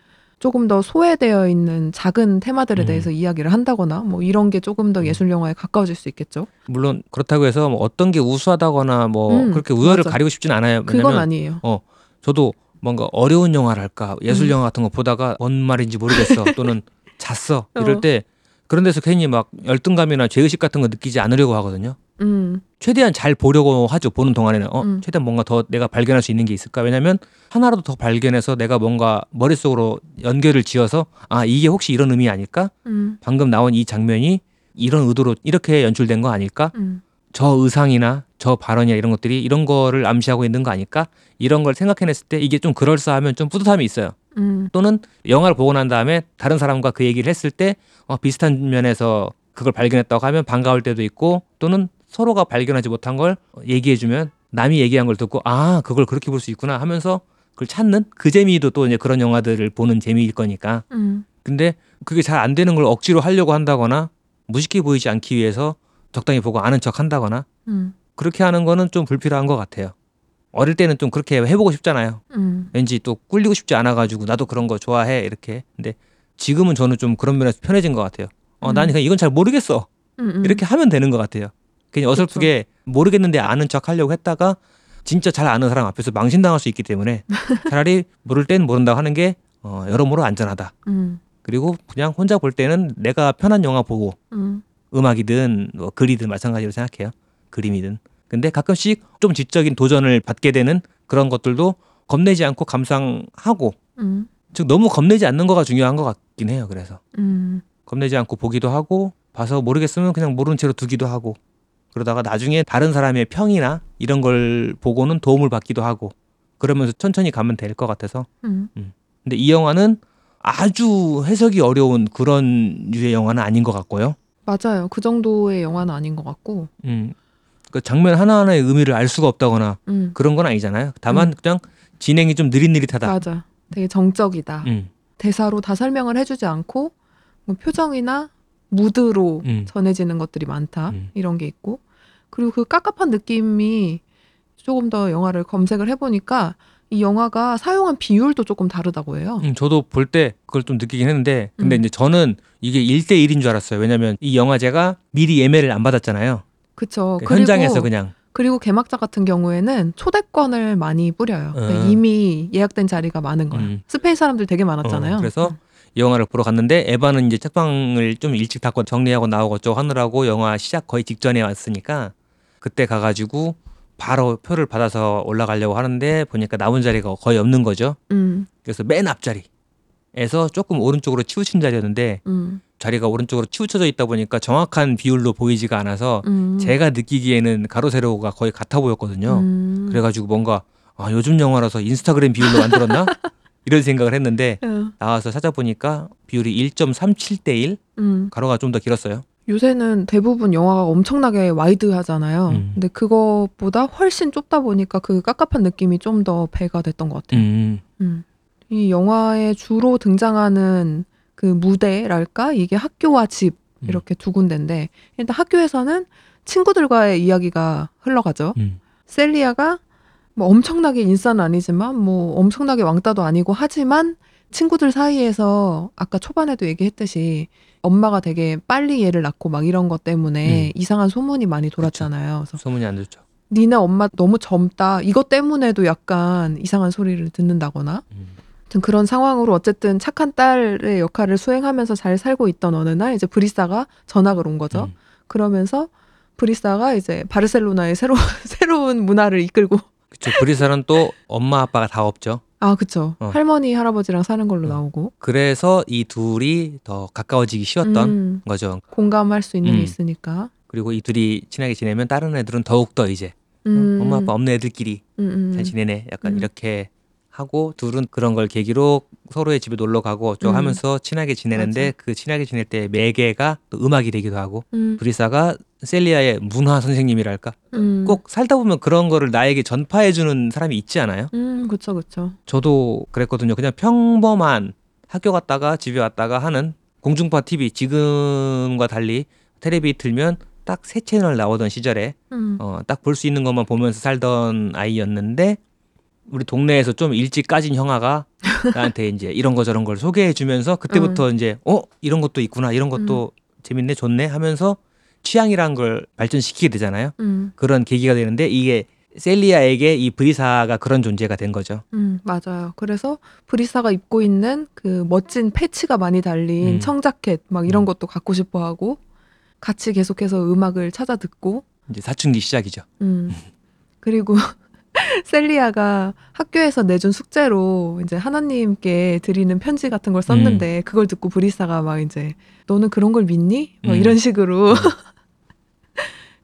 [SPEAKER 2] 조금 더 소외되어 있는 작은 테마들에
[SPEAKER 1] 음.
[SPEAKER 2] 대해서 이야기를 한다거나 뭐 이런 게 조금 더
[SPEAKER 1] 음.
[SPEAKER 2] 예술 영화에 가까워질 수 있겠죠.
[SPEAKER 1] 물론 그렇다고 해서 뭐 어떤 게 우수하다거나 뭐
[SPEAKER 2] 음,
[SPEAKER 1] 그렇게 우열을
[SPEAKER 2] 맞아.
[SPEAKER 1] 가리고 싶진 않아요.
[SPEAKER 2] 그건 아니에요.
[SPEAKER 1] 저도 뭔가 어려운 영화랄까 예술
[SPEAKER 2] 음.
[SPEAKER 1] 영화 같은 거 보다가 뭔 말인지 모르겠어 또는 잤어 이럴
[SPEAKER 2] 어.
[SPEAKER 1] 때 그런 데서 괜히 막 열등감이나 죄의식 같은 거 느끼지 않으려고 하거든요.
[SPEAKER 2] 음,
[SPEAKER 1] 최대한 잘 보려고 하죠. 보는 동안에는 어
[SPEAKER 2] 음.
[SPEAKER 1] 최대한 뭔가 더 내가 발견할 수 있는 게 있을까? 왜냐면 하나라도 더 발견해서 내가 뭔가 머릿속으로 연결을 지어서 아 이게 혹시 이런 의미 아닐까?
[SPEAKER 2] 음,
[SPEAKER 1] 방금 나온 이 장면이 이런 의도로 이렇게 연출된 거 아닐까?
[SPEAKER 2] 음,
[SPEAKER 1] 저 의상이나 저 발언이나 이런 것들이 이런 거를 암시하고 있는 거 아닐까? 이런 걸 생각해냈을 때 이게 좀 그럴싸하면 좀 뿌듯함이 있어요.
[SPEAKER 2] 음,
[SPEAKER 1] 또는 영화를 보고 난 다음에 다른 사람과 그 얘기를 했을 때 어, 비슷한 면에서 그걸 발견했다고 하면 반가울 때도 있고 또는 서로가 발견하지 못한 걸 얘기해주면 남이 얘기한 걸 듣고 아 그걸 그렇게 볼 수 있구나 하면서 그걸 찾는 그 재미도 또 이제 그런 영화들을 보는 재미일 거니까
[SPEAKER 2] 음,
[SPEAKER 1] 근데 그게 잘 안 되는 걸 억지로 하려고 한다거나 무식해 보이지 않기 위해서 적당히 보고 아는 척 한다거나
[SPEAKER 2] 음,
[SPEAKER 1] 그렇게 하는 거는 좀 불필요한 것 같아요. 어릴 때는 좀 그렇게 해보고 싶잖아요.
[SPEAKER 2] 음,
[SPEAKER 1] 왠지 또 꿀리고 싶지 않아가지고 나도 그런 거 좋아해 이렇게. 근데 지금은 저는 좀 그런 면에서 편해진 것 같아요. 어, 난
[SPEAKER 2] 음.
[SPEAKER 1] 그냥 이건 잘 모르겠어.
[SPEAKER 2] 음, 음.
[SPEAKER 1] 이렇게 하면 되는 것 같아요. 그냥 어설프게 모르겠는데 아는 척 하려고 했다가 진짜 잘 아는 사람 앞에서 망신당할 수 있기 때문에 차라리 모를 땐 모른다고 하는 게 어, 여러모로 안전하다.
[SPEAKER 2] 음,
[SPEAKER 1] 그리고 그냥 혼자 볼 때는 내가 편한 영화 보고
[SPEAKER 2] 음,
[SPEAKER 1] 음악이든 뭐 글이든 마찬가지로 생각해요. 그림이든. 근데 가끔씩 좀 지적인 도전을 받게 되는 그런 것들도 겁내지 않고 감상하고
[SPEAKER 2] 음,
[SPEAKER 1] 즉 너무 겁내지 않는 거가 중요한 것 같긴 해요. 그래서
[SPEAKER 2] 음,
[SPEAKER 1] 겁내지 않고 보기도 하고 봐서 모르겠으면 그냥 모르는 채로 두기도 하고 그러다가 나중에 다른 사람의 평이나 이런 걸 보고는 도움을 받기도 하고 그러면서 천천히 가면 될 것 같아서
[SPEAKER 2] 음.
[SPEAKER 1] 근데 이 영화는 아주 해석이 어려운 그런 류의 영화는 아닌 것 같고요.
[SPEAKER 2] 맞아요. 그 정도의 영화는 아닌 것 같고.
[SPEAKER 1] 음, 그 장면 하나하나의 의미를 알 수가 없다거나
[SPEAKER 2] 음,
[SPEAKER 1] 그런 건 아니잖아요. 다만
[SPEAKER 2] 음.
[SPEAKER 1] 그냥 진행이 좀 느릿느릿하다.
[SPEAKER 2] 맞아. 되게 정적이다.
[SPEAKER 1] 음,
[SPEAKER 2] 대사로 다 설명을 해주지 않고 뭐 표정이나 무드로
[SPEAKER 1] 음.
[SPEAKER 2] 전해지는 것들이 많다.
[SPEAKER 1] 음.
[SPEAKER 2] 이런 게 있고. 그리고 그 깝깝한 느낌이 조금 더 영화를 검색을 해보니까 이 영화가 사용한 비율도 조금 다르다고 해요.
[SPEAKER 1] 음, 저도 볼 때 그걸 좀 느끼긴 했는데 근데
[SPEAKER 2] 음.
[SPEAKER 1] 이제 저는 이게 1대 1인 줄 알았어요. 왜냐면 이 영화 제가 미리 예매를 안 받았잖아요.
[SPEAKER 2] 그쵸.
[SPEAKER 1] 그
[SPEAKER 2] 그리고
[SPEAKER 1] 현장에서 그냥
[SPEAKER 2] 그리고 개막자 같은 경우에는 초대권을 많이 뿌려요. 그러니까
[SPEAKER 1] 음.
[SPEAKER 2] 이미 예약된 자리가 많은 거야.
[SPEAKER 1] 음.
[SPEAKER 2] 스페인 사람들 되게 많았잖아요.
[SPEAKER 1] 어, 그래서 이 영화를 보러 갔는데 에바는 이제 책방을 좀 일찍 닫고 정리하고 나오고 저 하느라고 영화 시작 거의 직전에 왔으니까 그때 가가지고 바로 표를 받아서 올라가려고 하는데 보니까 남은 자리가 거의 없는 거죠.
[SPEAKER 2] 음,
[SPEAKER 1] 그래서 맨 앞자리에서 조금 오른쪽으로 치우친 자리였는데
[SPEAKER 2] 음,
[SPEAKER 1] 자리가 오른쪽으로 치우쳐져 있다 보니까 정확한 비율로 보이지가 않아서
[SPEAKER 2] 음,
[SPEAKER 1] 제가 느끼기에는 가로 세로가 거의 같아 보였거든요.
[SPEAKER 2] 음.
[SPEAKER 1] 그래가지고 뭔가 아, 요즘 영화라서 인스타그램 비율로 만들었나 이런 생각을 했는데
[SPEAKER 2] 어,
[SPEAKER 1] 나와서 찾아보니까 비율이 1.37대 1
[SPEAKER 2] 음.
[SPEAKER 1] 가로가 좀 더 길었어요.
[SPEAKER 2] 요새는 대부분 영화가 엄청나게 wide 하잖아요.
[SPEAKER 1] 음.
[SPEAKER 2] 근데 그것보다 훨씬 좁다 보니까 그 깝깝한 느낌이 좀 더 배가 됐던 것 같아요.
[SPEAKER 1] 음.
[SPEAKER 2] 음. 이 영화에 주로 등장하는 그 무대랄까? 이게 학교와 집
[SPEAKER 1] 음.
[SPEAKER 2] 이렇게 두 군데인데 일단 학교에서는 친구들과의 이야기가 흘러가죠.
[SPEAKER 1] 음.
[SPEAKER 2] 셀리아가 뭐 엄청나게 인싸는 아니지만 뭐 엄청나게 왕따도 아니고 하지만 친구들 사이에서 아까 초반에도 얘기했듯이 엄마가 되게 빨리 얘를 낳고 막 이런 것 때문에
[SPEAKER 1] 음.
[SPEAKER 2] 이상한 소문이 많이 돌았잖아요. 그래서
[SPEAKER 1] 소문이 안 좋죠.
[SPEAKER 2] 니네 엄마 너무 젊다. 이것 때문에도 약간 이상한 소리를 듣는다거나
[SPEAKER 1] 음.
[SPEAKER 2] 그런 상황으로 어쨌든 착한 딸의 역할을 수행하면서 잘 살고 있던 어느 날 이제 브리사가 전학을 온 거죠.
[SPEAKER 1] 음.
[SPEAKER 2] 그러면서 브리사가 이제 바르셀로나의 새로 새로운 문화를 이끌고
[SPEAKER 1] 그쵸. 브리사는 또 엄마 아빠가 다 없죠.
[SPEAKER 2] 아 그쵸
[SPEAKER 1] 어.
[SPEAKER 2] 할머니 할아버지랑 사는 걸로
[SPEAKER 1] 어.
[SPEAKER 2] 나오고
[SPEAKER 1] 그래서 이 둘이 더 가까워지기 쉬웠던
[SPEAKER 2] 음,
[SPEAKER 1] 거죠.
[SPEAKER 2] 공감할 수 있는
[SPEAKER 1] 음.
[SPEAKER 2] 게 있으니까
[SPEAKER 1] 그리고 이 둘이 친하게 지내면 다른 애들은 더욱 더 이제 어,
[SPEAKER 2] 음,
[SPEAKER 1] 엄마 아빠 없는 애들끼리
[SPEAKER 2] 음, 음,
[SPEAKER 1] 잘 지내네. 약간
[SPEAKER 2] 음.
[SPEAKER 1] 이렇게 하고 둘은 그런 걸 계기로 서로의 집에 놀러 가고 좀
[SPEAKER 2] 음.
[SPEAKER 1] 하면서 친하게 지내는데
[SPEAKER 2] 맞아.
[SPEAKER 1] 그 친하게 지낼 때 매개가 또 음악이 되기도 하고
[SPEAKER 2] 음,
[SPEAKER 1] 브리사가 셀리아의 문화 선생님이랄까?
[SPEAKER 2] 음,
[SPEAKER 1] 꼭 살다 보면 그런 거를 나에게 전파해 주는 사람이 있지 않아요?
[SPEAKER 2] 음 그쵸 그쵸.
[SPEAKER 1] 저도 그랬거든요. 그냥 평범한 학교 갔다가 집에 왔다가 하는 공중파 TV 지금과 달리 텔레비 틀면 딱세 채널 나오던 시절에
[SPEAKER 2] 음,
[SPEAKER 1] 어, 딱 볼 수 있는 것만 보면서 살던 아이였는데 우리 동네에서 좀 일찍 까진 형아가 나한테 이제 이런 거 저런 걸 소개해 주면서 그때부터 이제 어? 이런 것도 있구나. 이런 것도 재밌네 좋네. 하면서 취향이란 걸 발전시키게 되잖아요.
[SPEAKER 2] 음,
[SPEAKER 1] 그런 계기가 되는데 이게 셀리아에게 이 브리사가 그런 존재가 된 거죠.
[SPEAKER 2] 음, 맞아요. 그래서 브리사가 입고 있는 그 멋진 패치가 많이 달린
[SPEAKER 1] 음.
[SPEAKER 2] 청자켓 막 이런
[SPEAKER 1] 음.
[SPEAKER 2] 것도 갖고 싶어 하고 같이 계속해서 음악을 찾아 듣고
[SPEAKER 1] 이제 사춘기 시작이죠.
[SPEAKER 2] 음. 그리고 셀리아가 학교에서 내준 숙제로 이제 하나님께 드리는 편지 같은 걸 썼는데 그걸 듣고 브리사가 막 이제 너는 그런 걸 믿니? 막
[SPEAKER 1] 음.
[SPEAKER 2] 이런 식으로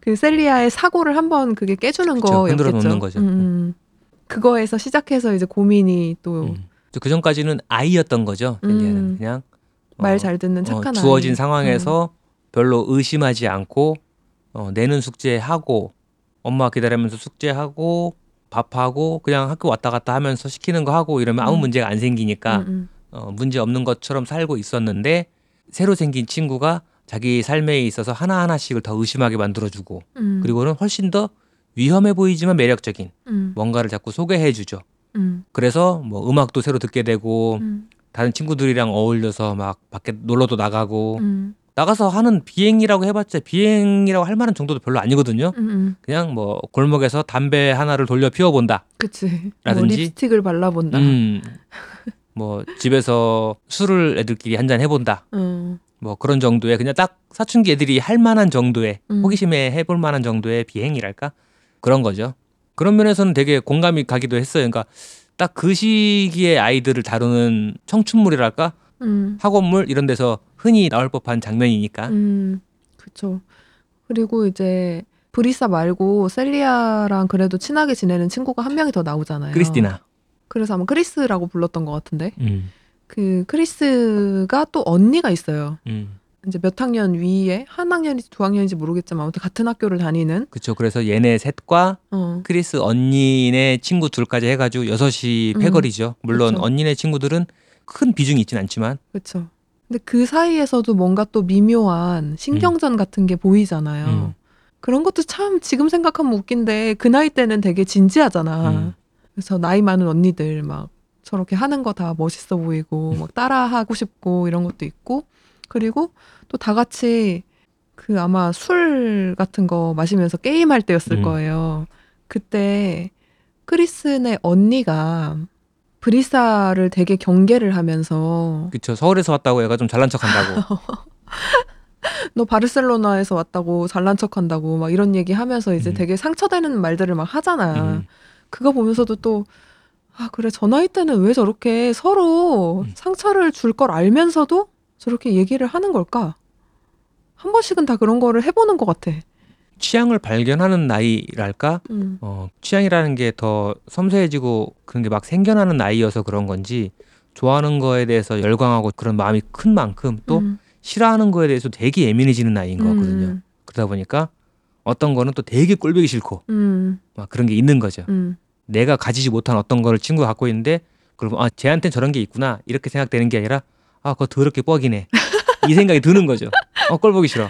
[SPEAKER 2] 그 셀리아의 사고를 한번 그게 깨주는
[SPEAKER 1] 그쵸,
[SPEAKER 2] 거였겠죠.
[SPEAKER 1] 흔들어 놓는 거죠.
[SPEAKER 2] 음, 음. 그거에서 시작해서 이제 고민이 또말
[SPEAKER 1] 음. 그 전까지는 아이였던 거죠. 셀리아는
[SPEAKER 2] 음.
[SPEAKER 1] 그냥 어,
[SPEAKER 2] 잘 듣는
[SPEAKER 1] 어,
[SPEAKER 2] 착한 아이.
[SPEAKER 1] 주어진 상황에서 별로 의심하지 않고 어, 내는 숙제하고 엄마 기다리면서 숙제하고 밥하고 그냥 학교 왔다 갔다 하면서 시키는 거 하고 이러면 아무
[SPEAKER 2] 음.
[SPEAKER 1] 문제가 안 생기니까
[SPEAKER 2] 음, 음.
[SPEAKER 1] 어, 문제 없는 것처럼 살고 있었는데 새로 생긴 친구가 자기 삶에 있어서 하나 하나씩을 더 의심하게 만들어주고
[SPEAKER 2] 음,
[SPEAKER 1] 그리고는 훨씬 더 위험해 보이지만 매력적인
[SPEAKER 2] 음,
[SPEAKER 1] 뭔가를 자꾸 소개해 주죠.
[SPEAKER 2] 음,
[SPEAKER 1] 그래서 뭐 음악도 새로 듣게 되고
[SPEAKER 2] 음,
[SPEAKER 1] 다른 친구들이랑 어울려서 막 밖에 놀러도 나가고
[SPEAKER 2] 음,
[SPEAKER 1] 나가서 하는 비행이라고 해봤자 비행이라고 할 만한 정도도 별로 아니거든요.
[SPEAKER 2] 음, 음.
[SPEAKER 1] 그냥 뭐 골목에서 담배 하나를 돌려 피워본다.
[SPEAKER 2] 그치. 뭐
[SPEAKER 1] 라든지.
[SPEAKER 2] 립스틱을 발라본다.
[SPEAKER 1] 음, 뭐 집에서 술을 애들끼리 한 잔 해본다.
[SPEAKER 2] 음,
[SPEAKER 1] 뭐 그런 정도의 그냥 딱 사춘기 애들이 할 만한 정도의
[SPEAKER 2] 음.
[SPEAKER 1] 호기심에 해볼 만한 정도의 비행이랄까 그런 거죠. 그런 면에서는 되게 공감이 가기도 했어요. 그러니까 딱 그 시기의 아이들을 다루는 청춘물이랄까
[SPEAKER 2] 음,
[SPEAKER 1] 학원물 이런 데서 흔히 나올 법한 장면이니까.
[SPEAKER 2] 음, 그쵸. 그리고 이제 브리사 말고 셀리아랑 그래도 친하게 지내는 친구가 한 명이 더 나오잖아요.
[SPEAKER 1] 크리스티나.
[SPEAKER 2] 그래서 아마 크리스라고 불렀던 것 같은데
[SPEAKER 1] 음,
[SPEAKER 2] 그 크리스가 또 언니가 있어요.
[SPEAKER 1] 음.
[SPEAKER 2] 이제 몇 학년 위에 한 학년인지 두 학년인지 모르겠지만 아무튼 같은 학교를 다니는
[SPEAKER 1] 그쵸. 그래서 얘네 셋과
[SPEAKER 2] 어,
[SPEAKER 1] 크리스 언니네 친구 둘까지 해가지고 여섯이
[SPEAKER 2] 음,
[SPEAKER 1] 패거리죠. 물론
[SPEAKER 2] 그쵸.
[SPEAKER 1] 언니네 친구들은 큰 비중이 있진 않지만
[SPEAKER 2] 그렇죠. 근데 그 사이에서도 뭔가 또 미묘한 신경전 같은 게 보이잖아요.
[SPEAKER 1] 음.
[SPEAKER 2] 그런 것도 참 지금 생각하면 웃긴데 그 나이 때는 되게 진지하잖아.
[SPEAKER 1] 음.
[SPEAKER 2] 그래서 나이 많은 언니들 막 저렇게 하는 거 다 멋있어 보이고 막 따라하고 싶고 이런 것도 있고 그리고 또 다 같이 그 아마 술 같은 거 마시면서 게임할 때였을
[SPEAKER 1] 음.
[SPEAKER 2] 거예요. 그때 크리스네 언니가 브리사를 되게 경계를 하면서
[SPEAKER 1] 그쵸. 서울에서 왔다고 얘가 좀 잘난 척한다고.
[SPEAKER 2] 너 바르셀로나에서 왔다고 잘난 척한다고 막 이런 얘기 하면서 이제
[SPEAKER 1] 음.
[SPEAKER 2] 되게 상처되는 말들을 막 하잖아.
[SPEAKER 1] 음.
[SPEAKER 2] 그거 보면서도 또, 아, 그래, 저 나이 때는 왜 저렇게 서로
[SPEAKER 1] 음.
[SPEAKER 2] 상처를 줄 걸 알면서도 저렇게 얘기를 하는 걸까? 한 번씩은 다 그런 거를 해보는 것 같아.
[SPEAKER 1] 취향을 발견하는 나이랄까?
[SPEAKER 2] 음.
[SPEAKER 1] 어, 취향이라는 게 더 섬세해지고 그런 게 막 생겨나는 나이여서 그런 건지 좋아하는 거에 대해서 열광하고 그런 마음이 큰 만큼 또
[SPEAKER 2] 음.
[SPEAKER 1] 싫어하는 거에 대해서 되게 예민해지는 나이인 것 같거든요.
[SPEAKER 2] 음.
[SPEAKER 1] 그러다 보니까 어떤 거는 또 되게 꼴보기 싫고
[SPEAKER 2] 음.
[SPEAKER 1] 막 그런 게 있는 거죠.
[SPEAKER 2] 음.
[SPEAKER 1] 내가 가지지 못한 어떤 거를 친구가 갖고 있는데 그러면 아 쟤한테는 저런 게 있구나 이렇게 생각되는 게 아니라 아 그거 더럽게 뻑이네 이 생각이 드는 거죠. 어 꼴보기 싫어.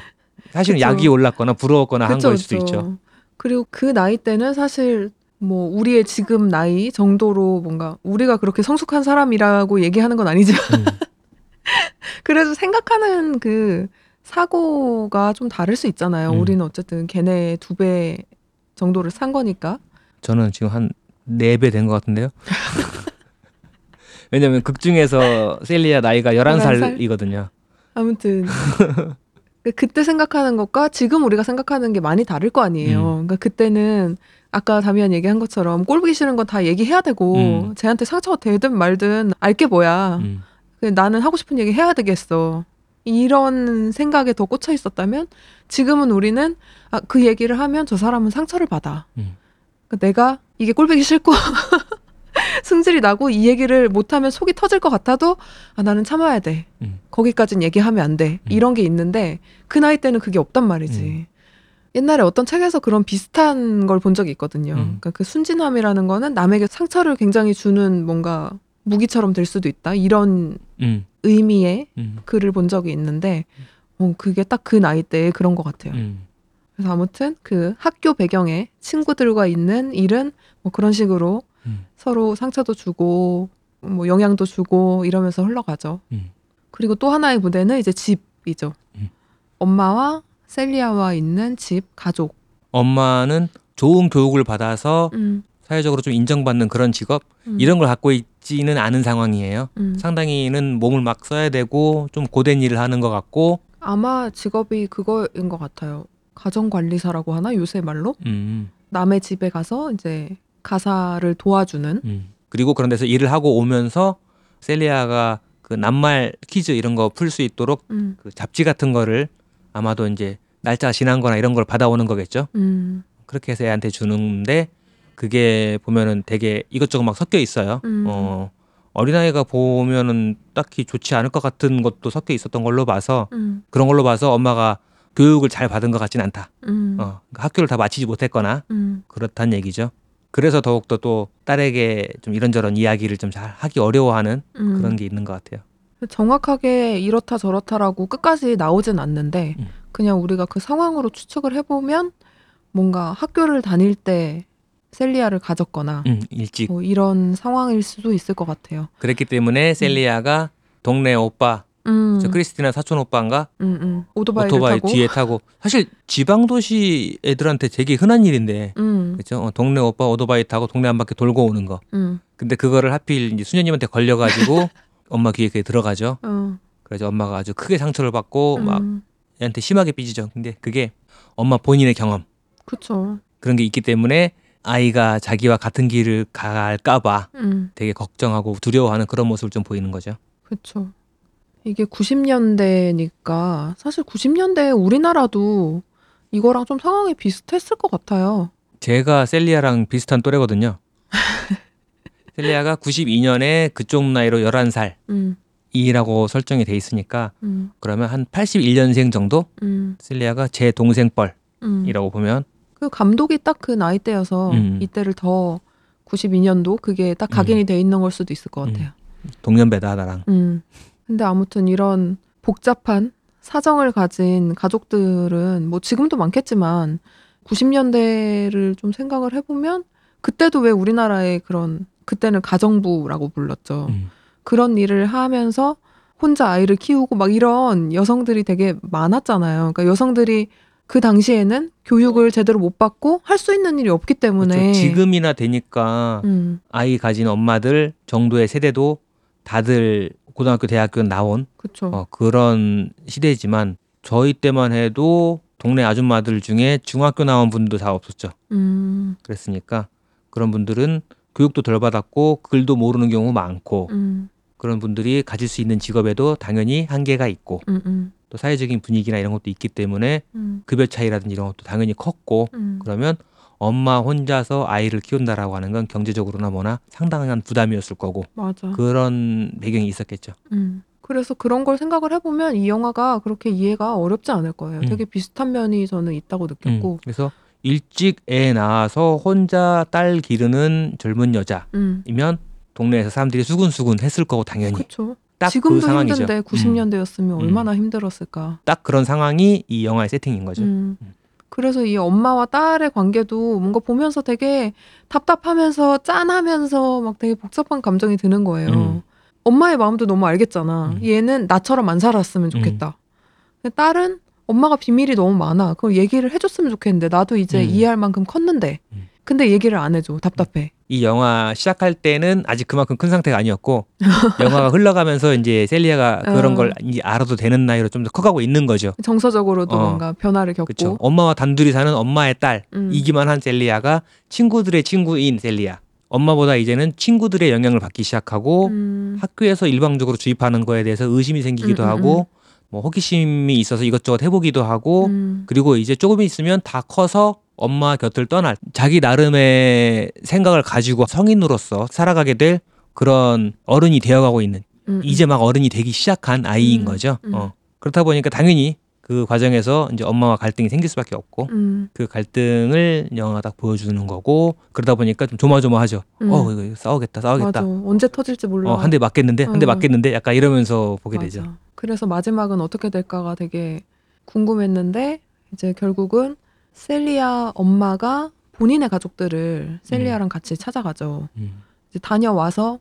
[SPEAKER 1] 사실은
[SPEAKER 2] 그쵸.
[SPEAKER 1] 약이 올랐거나 부러웠거나 한
[SPEAKER 2] 그쵸,
[SPEAKER 1] 거일 수도
[SPEAKER 2] 그쵸.
[SPEAKER 1] 있죠.
[SPEAKER 2] 그리고 그 나이 때는 사실 뭐 우리의 지금 나이 정도로 뭔가 우리가 그렇게 성숙한 사람이라고 얘기하는 건 아니지만
[SPEAKER 1] 음.
[SPEAKER 2] 그래도 생각하는 그 사고가 좀 다를 수 있잖아요.
[SPEAKER 1] 음.
[SPEAKER 2] 우리는 어쨌든 걔네 두 배 정도를 산 거니까.
[SPEAKER 1] 저는 지금 한 네배된 것 같은데요. 왜냐면 극 중에서 셀리아 나이가
[SPEAKER 2] 11살?
[SPEAKER 1] 11살이거든요.
[SPEAKER 2] 아무튼 그- 그때 생각하는 것과 지금 우리가 생각하는 게 많이 다를 거 아니에요.
[SPEAKER 1] 음.
[SPEAKER 2] 그러니까 그때는 아까 다미안 얘기한 것처럼 꼴 보기 싫은 건 다 얘기해야 되고
[SPEAKER 1] 음.
[SPEAKER 2] 쟤한테 상처가 되든 말든 알게 뭐야.
[SPEAKER 1] 음.
[SPEAKER 2] 그 나는 하고 싶은 얘기 해야 되겠어. 이런 생각에 더 꽂혀 있었다면 지금은 우리는 아, 그 얘기를 하면 저 사람은 상처를 받아.
[SPEAKER 1] 음.
[SPEAKER 2] 그러니까 내가 이게 꼴보기 싫고 승질이 나고 이 얘기를 못하면 속이 터질 것 같아도 아, 나는 참아야 돼.
[SPEAKER 1] 음.
[SPEAKER 2] 거기까진 얘기하면 안 돼.
[SPEAKER 1] 음.
[SPEAKER 2] 이런 게 있는데 그 나이 때는 그게 없단 말이지.
[SPEAKER 1] 음.
[SPEAKER 2] 옛날에 어떤 책에서 그런 비슷한 걸 본 적이 있거든요.
[SPEAKER 1] 음.
[SPEAKER 2] 그러니까 그 순진함이라는 거는 남에게 상처를 굉장히 주는 뭔가 무기처럼 될 수도 있다. 이런
[SPEAKER 1] 음.
[SPEAKER 2] 의미의
[SPEAKER 1] 음.
[SPEAKER 2] 글을 본 적이 있는데 어, 그게 딱 그 나이 때에 그런 것 같아요.
[SPEAKER 1] 음.
[SPEAKER 2] 그래서 아무튼 그 학교 배경에 친구들과 있는 일은 뭐 그런 식으로
[SPEAKER 1] 음.
[SPEAKER 2] 서로 상처도 주고 뭐 영향도 주고 이러면서 흘러가죠.
[SPEAKER 1] 음.
[SPEAKER 2] 그리고 또 하나의 무대는 이제 집이죠.
[SPEAKER 1] 음.
[SPEAKER 2] 엄마와 셀리아와 있는 집, 가족.
[SPEAKER 1] 엄마는 좋은 교육을 받아서
[SPEAKER 2] 음,
[SPEAKER 1] 사회적으로 좀 인정받는 그런 직업
[SPEAKER 2] 음,
[SPEAKER 1] 이런 걸 갖고 있지는 않은 상황이에요.
[SPEAKER 2] 음.
[SPEAKER 1] 상당히는 몸을 막 써야 되고 좀 고된 일을 하는 것 같고
[SPEAKER 2] 아마 직업이 그거인 것 같아요. 가정관리사라고 하나 요새 말로
[SPEAKER 1] 음,
[SPEAKER 2] 남의 집에 가서 이제 가사를 도와주는.
[SPEAKER 1] 음. 그리고 그런 데서 일을 하고 오면서 셀리아가 그 낱말 퀴즈 이런 거 풀 수 있도록
[SPEAKER 2] 음,
[SPEAKER 1] 그 잡지 같은 거를 아마도 이제 날짜가 지난 거나 이런 걸 받아오는 거겠죠.
[SPEAKER 2] 음.
[SPEAKER 1] 그렇게 해서 애한테 주는데 그게 보면은 되게 이것저것 막 섞여 있어요.
[SPEAKER 2] 음.
[SPEAKER 1] 어, 어린아이가 보면은 딱히 좋지 않을 것 같은 것도 섞여 있었던 걸로 봐서
[SPEAKER 2] 음.
[SPEAKER 1] 그런 걸로 봐서 엄마가 교육을 잘 받은 것 같진 않다.
[SPEAKER 2] 음.
[SPEAKER 1] 어, 그러니까 학교를 다 마치지 못했거나
[SPEAKER 2] 음.
[SPEAKER 1] 그렇다는 얘기죠. 그래서 더욱더 또 딸에게 좀 이런저런 이야기를 좀 잘 하기 어려워하는
[SPEAKER 2] 음.
[SPEAKER 1] 그런 게 있는 것 같아요.
[SPEAKER 2] 정확하게 이렇다 저렇다라고 끝까지 나오진 않는데
[SPEAKER 1] 음.
[SPEAKER 2] 그냥 우리가 그 상황으로 추측을 해보면 뭔가 학교를 다닐 때 셀리아를 가졌거나
[SPEAKER 1] 음, 일찍
[SPEAKER 2] 뭐 이런 상황일 수도 있을 것 같아요.
[SPEAKER 1] 그랬기 때문에 셀리아가 동네 오빠,
[SPEAKER 2] 음,
[SPEAKER 1] 저 크리스티나 사촌 오빠인가
[SPEAKER 2] 음, 음. 오토바이를
[SPEAKER 1] 오토바이
[SPEAKER 2] 타고.
[SPEAKER 1] 뒤에 타고 사실 지방 도시 애들한테 되게 흔한 일인데
[SPEAKER 2] 음,
[SPEAKER 1] 그렇죠? 어, 동네 오빠 오토바이 타고 동네 한 바퀴 돌고 오는 거.
[SPEAKER 2] 음,
[SPEAKER 1] 근데 그거를 하필 이제 수녀님한테 걸려가지고 엄마 귀에 그게 들어가죠.
[SPEAKER 2] 어,
[SPEAKER 1] 그래서 엄마가 아주 크게 상처를 받고 막
[SPEAKER 2] 음,
[SPEAKER 1] 애한테 심하게 삐지죠. 근데 그게 엄마 본인의 경험
[SPEAKER 2] 그쵸.
[SPEAKER 1] 그런 게 있기 때문에 아이가 자기와 같은 길을 갈까봐
[SPEAKER 2] 음,
[SPEAKER 1] 되게 걱정하고 두려워하는 그런 모습을 좀 보이는 거죠.
[SPEAKER 2] 그쵸. 이게 90년대니까 사실 90년대에 우리나라도 이거랑 좀 상황이 비슷했을 것 같아요.
[SPEAKER 1] 제가 셀리아랑 비슷한 또래거든요. 셀리아가 92년에 그쪽 나이로 11살이라고
[SPEAKER 2] 음,
[SPEAKER 1] 설정이 돼 있으니까
[SPEAKER 2] 음,
[SPEAKER 1] 그러면 한 81년생 정도
[SPEAKER 2] 음,
[SPEAKER 1] 셀리아가 제 동생
[SPEAKER 2] 음.
[SPEAKER 1] 뻘이라고 보면
[SPEAKER 2] 그 감독이 딱 그 나이 대여서
[SPEAKER 1] 음.
[SPEAKER 2] 이때를 더 92년도 그게 딱 각인이 돼 있는 걸 수도 있을 것
[SPEAKER 1] 음.
[SPEAKER 2] 같아요.
[SPEAKER 1] 동년배다 나랑.
[SPEAKER 2] 음. 근데 아무튼 이런 복잡한 사정을 가진 가족들은 뭐 지금도 많겠지만 90년대를 좀 생각을 해보면 그때도 왜 우리나라의 그런 그때는 가정부라고 불렀죠.
[SPEAKER 1] 음.
[SPEAKER 2] 그런 일을 하면서 혼자 아이를 키우고 막 이런 여성들이 되게 많았잖아요. 그러니까 여성들이 그 당시에는 교육을 제대로 못 받고 할 수 있는 일이 없기 때문에
[SPEAKER 1] 그렇죠. 지금이나 되니까
[SPEAKER 2] 음,
[SPEAKER 1] 아이 가진 엄마들 정도의 세대도 다들 고등학교, 대학교 나온. 어, 그런 시대지만 저희 때만 해도 동네 아줌마들 중에 중학교 나온 분도 다 없었죠.
[SPEAKER 2] 음,
[SPEAKER 1] 그랬으니까 그런 분들은 교육도 덜 받았고 글도 모르는 경우 많고
[SPEAKER 2] 음,
[SPEAKER 1] 그런 분들이 가질 수 있는 직업에도 당연히 한계가 있고
[SPEAKER 2] 음, 음,
[SPEAKER 1] 또 사회적인 분위기나 이런 것도 있기 때문에
[SPEAKER 2] 음,
[SPEAKER 1] 급여 차이라든지 이런 것도 당연히 컸고
[SPEAKER 2] 음.
[SPEAKER 1] 그러면 엄마 혼자서 아이를 키운다라고 하는 건 경제적으로나 뭐나 상당한 부담이었을 거고
[SPEAKER 2] 맞아.
[SPEAKER 1] 그런 배경이 있었겠죠.
[SPEAKER 2] 음. 그래서 그런 걸 생각을 해보면 이 영화가 그렇게 이해가 어렵지 않을 거예요.
[SPEAKER 1] 음.
[SPEAKER 2] 되게 비슷한 면이 저는 있다고
[SPEAKER 1] 음,
[SPEAKER 2] 느꼈고,
[SPEAKER 1] 그래서 일찍 애 낳아서 혼자 딸 기르는 젊은 여자이면
[SPEAKER 2] 음,
[SPEAKER 1] 동네에서 사람들이 수근수근 했을 거고 당연히
[SPEAKER 2] 그렇죠.
[SPEAKER 1] 딱그
[SPEAKER 2] 지금도
[SPEAKER 1] 상황이죠.
[SPEAKER 2] 힘든데 90년대였으면
[SPEAKER 1] 음.
[SPEAKER 2] 얼마나 힘들었을까.
[SPEAKER 1] 딱 그런 상황이 이 영화의 세팅인 거죠.
[SPEAKER 2] 음. 그래서 이 엄마와 딸의 관계도 뭔가 보면서 되게 답답하면서 짠하면서 막 되게 복잡한 감정이 드는 거예요.
[SPEAKER 1] 음.
[SPEAKER 2] 엄마의 마음도 너무 알겠잖아.
[SPEAKER 1] 음.
[SPEAKER 2] 얘는 나처럼 안 살았으면 좋겠다. 근데 딸은 엄마가 비밀이 너무 많아. 그걸 얘기를 해줬으면 좋겠는데 나도 이제
[SPEAKER 1] 음.
[SPEAKER 2] 이해할 만큼 컸는데.
[SPEAKER 1] 음.
[SPEAKER 2] 근데 얘기를 안 해줘. 답답해.
[SPEAKER 1] 이 영화 시작할 때는 아직 그만큼 큰 상태가 아니었고 영화가 흘러가면서 이제 셀리아가 그런
[SPEAKER 2] 어.
[SPEAKER 1] 걸 이제 알아도 되는 나이로 좀 더 커가고 있는 거죠.
[SPEAKER 2] 정서적으로도
[SPEAKER 1] 어.
[SPEAKER 2] 뭔가 변화를 겪고.
[SPEAKER 1] 그렇죠. 엄마와 단둘이 사는 엄마의 딸
[SPEAKER 2] 음.
[SPEAKER 1] 이기만 한 셀리아가 친구들의 친구인 셀리아. 엄마보다 이제는 친구들의 영향을 받기 시작하고
[SPEAKER 2] 음.
[SPEAKER 1] 학교에서 일방적으로 주입하는 거에 대해서 의심이 생기기도
[SPEAKER 2] 음, 음,
[SPEAKER 1] 하고 뭐 호기심이 있어서 이것저것 해보기도 하고
[SPEAKER 2] 음.
[SPEAKER 1] 그리고 이제 조금 있으면 다 커서 엄마 곁을 떠날 자기 나름의 생각을 가지고 성인으로서 살아가게 될 그런 어른이 되어가고 있는
[SPEAKER 2] 음,
[SPEAKER 1] 이제 막 어른이 되기 시작한 아이인
[SPEAKER 2] 음,
[SPEAKER 1] 거죠.
[SPEAKER 2] 음.
[SPEAKER 1] 어. 그렇다 보니까 당연히 그 과정에서 이제 엄마와 갈등이 생길 수밖에 없고
[SPEAKER 2] 음.
[SPEAKER 1] 그 갈등을 영화가 딱 보여주는 거고 그러다 보니까 좀 조마조마하죠.
[SPEAKER 2] 음.
[SPEAKER 1] 어 이거 싸우겠다 싸우겠다.
[SPEAKER 2] 맞아. 언제 터질지 몰라.
[SPEAKER 1] 어 한 대 맞겠는데 한대
[SPEAKER 2] 어.
[SPEAKER 1] 맞겠는데 약간 이러면서 보게
[SPEAKER 2] 맞아.
[SPEAKER 1] 되죠.
[SPEAKER 2] 그래서 마지막은 어떻게 될까가 되게 궁금했는데 이제 결국은 셀리아 엄마가 본인의 가족들을 셀리아랑 같이 찾아가죠.
[SPEAKER 1] 음.
[SPEAKER 2] 이제 다녀와서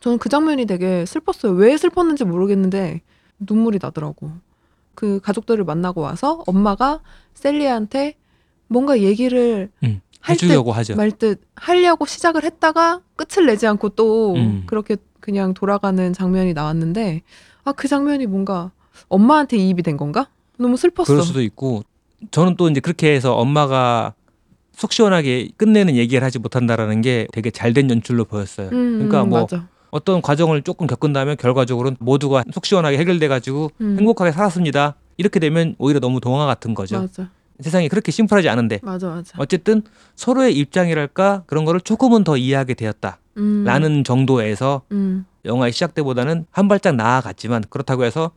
[SPEAKER 2] 저는 그 장면이 되게 슬펐어요. 왜 슬펐는지 모르겠는데 눈물이 나더라고. 그 가족들을 만나고 와서 엄마가 셀리아한테 뭔가 얘기를
[SPEAKER 1] 음.
[SPEAKER 2] 할 듯,
[SPEAKER 1] 해주려고 하죠.
[SPEAKER 2] 말듯 하려고 시작을 했다가 끝을 내지 않고 또
[SPEAKER 1] 음.
[SPEAKER 2] 그렇게 그냥 돌아가는 장면이 나왔는데 아 그 장면이 뭔가 엄마한테 이입이 된 건가? 너무 슬펐어.
[SPEAKER 1] 그럴 수도 있고 저는 또 이제 그렇게 해서 엄마가 속 시원하게 끝내는 얘기를 하지 못한다라는 게 되게 잘된 연출로 보였어요.
[SPEAKER 2] 음,
[SPEAKER 1] 그러니까
[SPEAKER 2] 음,
[SPEAKER 1] 뭐
[SPEAKER 2] 맞아.
[SPEAKER 1] 어떤 과정을 조금 겪은 다음에 결과적으로 모두가 속 시원하게 해결돼 가지고
[SPEAKER 2] 음.
[SPEAKER 1] 행복하게 살았습니다. 이렇게 되면 오히려 너무 동화 같은 거죠.
[SPEAKER 2] 맞아.
[SPEAKER 1] 세상이 그렇게 심플하지 않은데
[SPEAKER 2] 맞아, 맞아.
[SPEAKER 1] 어쨌든 서로의 입장이랄까 그런 거를 조금은 더 이해하게 되었다라는
[SPEAKER 2] 음,
[SPEAKER 1] 정도에서
[SPEAKER 2] 음,
[SPEAKER 1] 영화의 시작 때보다는 한 발짝 나아갔지만 그렇다고 해서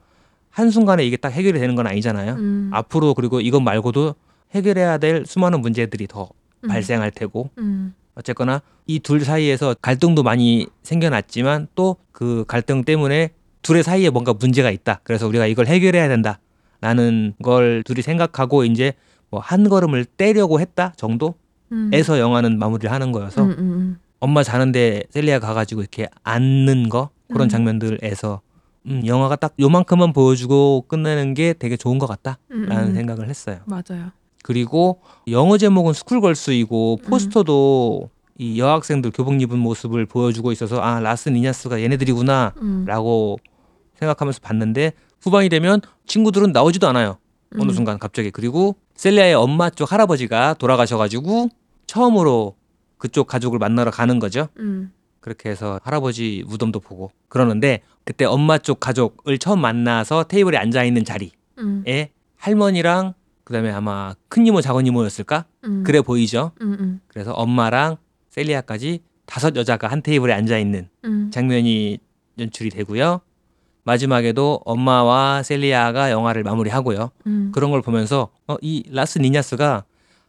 [SPEAKER 1] 한순간에 이게 딱 해결이 되는 건 아니잖아요.
[SPEAKER 2] 음,
[SPEAKER 1] 앞으로 그리고 이것 말고도 해결해야 될 수많은 문제들이 더
[SPEAKER 2] 음,
[SPEAKER 1] 발생할 테고
[SPEAKER 2] 음,
[SPEAKER 1] 어쨌거나 이 둘 사이에서 갈등도 많이 생겨났지만 또 그 갈등 때문에 둘의 사이에 뭔가 문제가 있다. 그래서 우리가 이걸 해결해야 된다 라는 걸 둘이 생각하고 이제 뭐 한 걸음을 떼려고 했다 정도에서
[SPEAKER 2] 음,
[SPEAKER 1] 영화는 마무리를 하는 거여서
[SPEAKER 2] 음, 음,
[SPEAKER 1] 엄마 자는데 셀리아 가가지고 이렇게 앉는 거? 그런
[SPEAKER 2] 음.
[SPEAKER 1] 장면들에서 음, 영화가 딱 요만큼만 보여주고 끝내는 게 되게 좋은 것 같다라는
[SPEAKER 2] 음, 음.
[SPEAKER 1] 생각을 했어요.
[SPEAKER 2] 맞아요.
[SPEAKER 1] 그리고 영어 제목은 Schoolgirls이고
[SPEAKER 2] 음.
[SPEAKER 1] 포스터도 이 여학생들 교복 입은 모습을 보여주고 있어서 아 Las Niñas가 얘네들이구나라고
[SPEAKER 2] 음,
[SPEAKER 1] 생각하면서 봤는데 후반이 되면 친구들은 나오지도 않아요. 어느
[SPEAKER 2] 음,
[SPEAKER 1] 순간 갑자기 그리고 셀리아의 엄마 쪽 할아버지가 돌아가셔가지고 처음으로 그쪽 가족을 만나러 가는 거죠.
[SPEAKER 2] 음,
[SPEAKER 1] 그렇게 해서 할아버지 무덤도 보고 그러는데 그때 엄마 쪽 가족을 처음 만나서 테이블에 앉아 있는 자리에
[SPEAKER 2] 음,
[SPEAKER 1] 할머니랑 그다음에 아마 큰 이모 작은 이모였을까?
[SPEAKER 2] 음,
[SPEAKER 1] 그래 보이죠.
[SPEAKER 2] 음, 음,
[SPEAKER 1] 그래서 엄마랑 셀리아까지 다섯 여자가 한 테이블에 앉아 있는
[SPEAKER 2] 음,
[SPEAKER 1] 장면이 연출이 되고요. 마지막에도 엄마와 셀리아가 영화를 마무리하고요.
[SPEAKER 2] 음,
[SPEAKER 1] 그런 걸 보면서 어, 이 Las Niñas가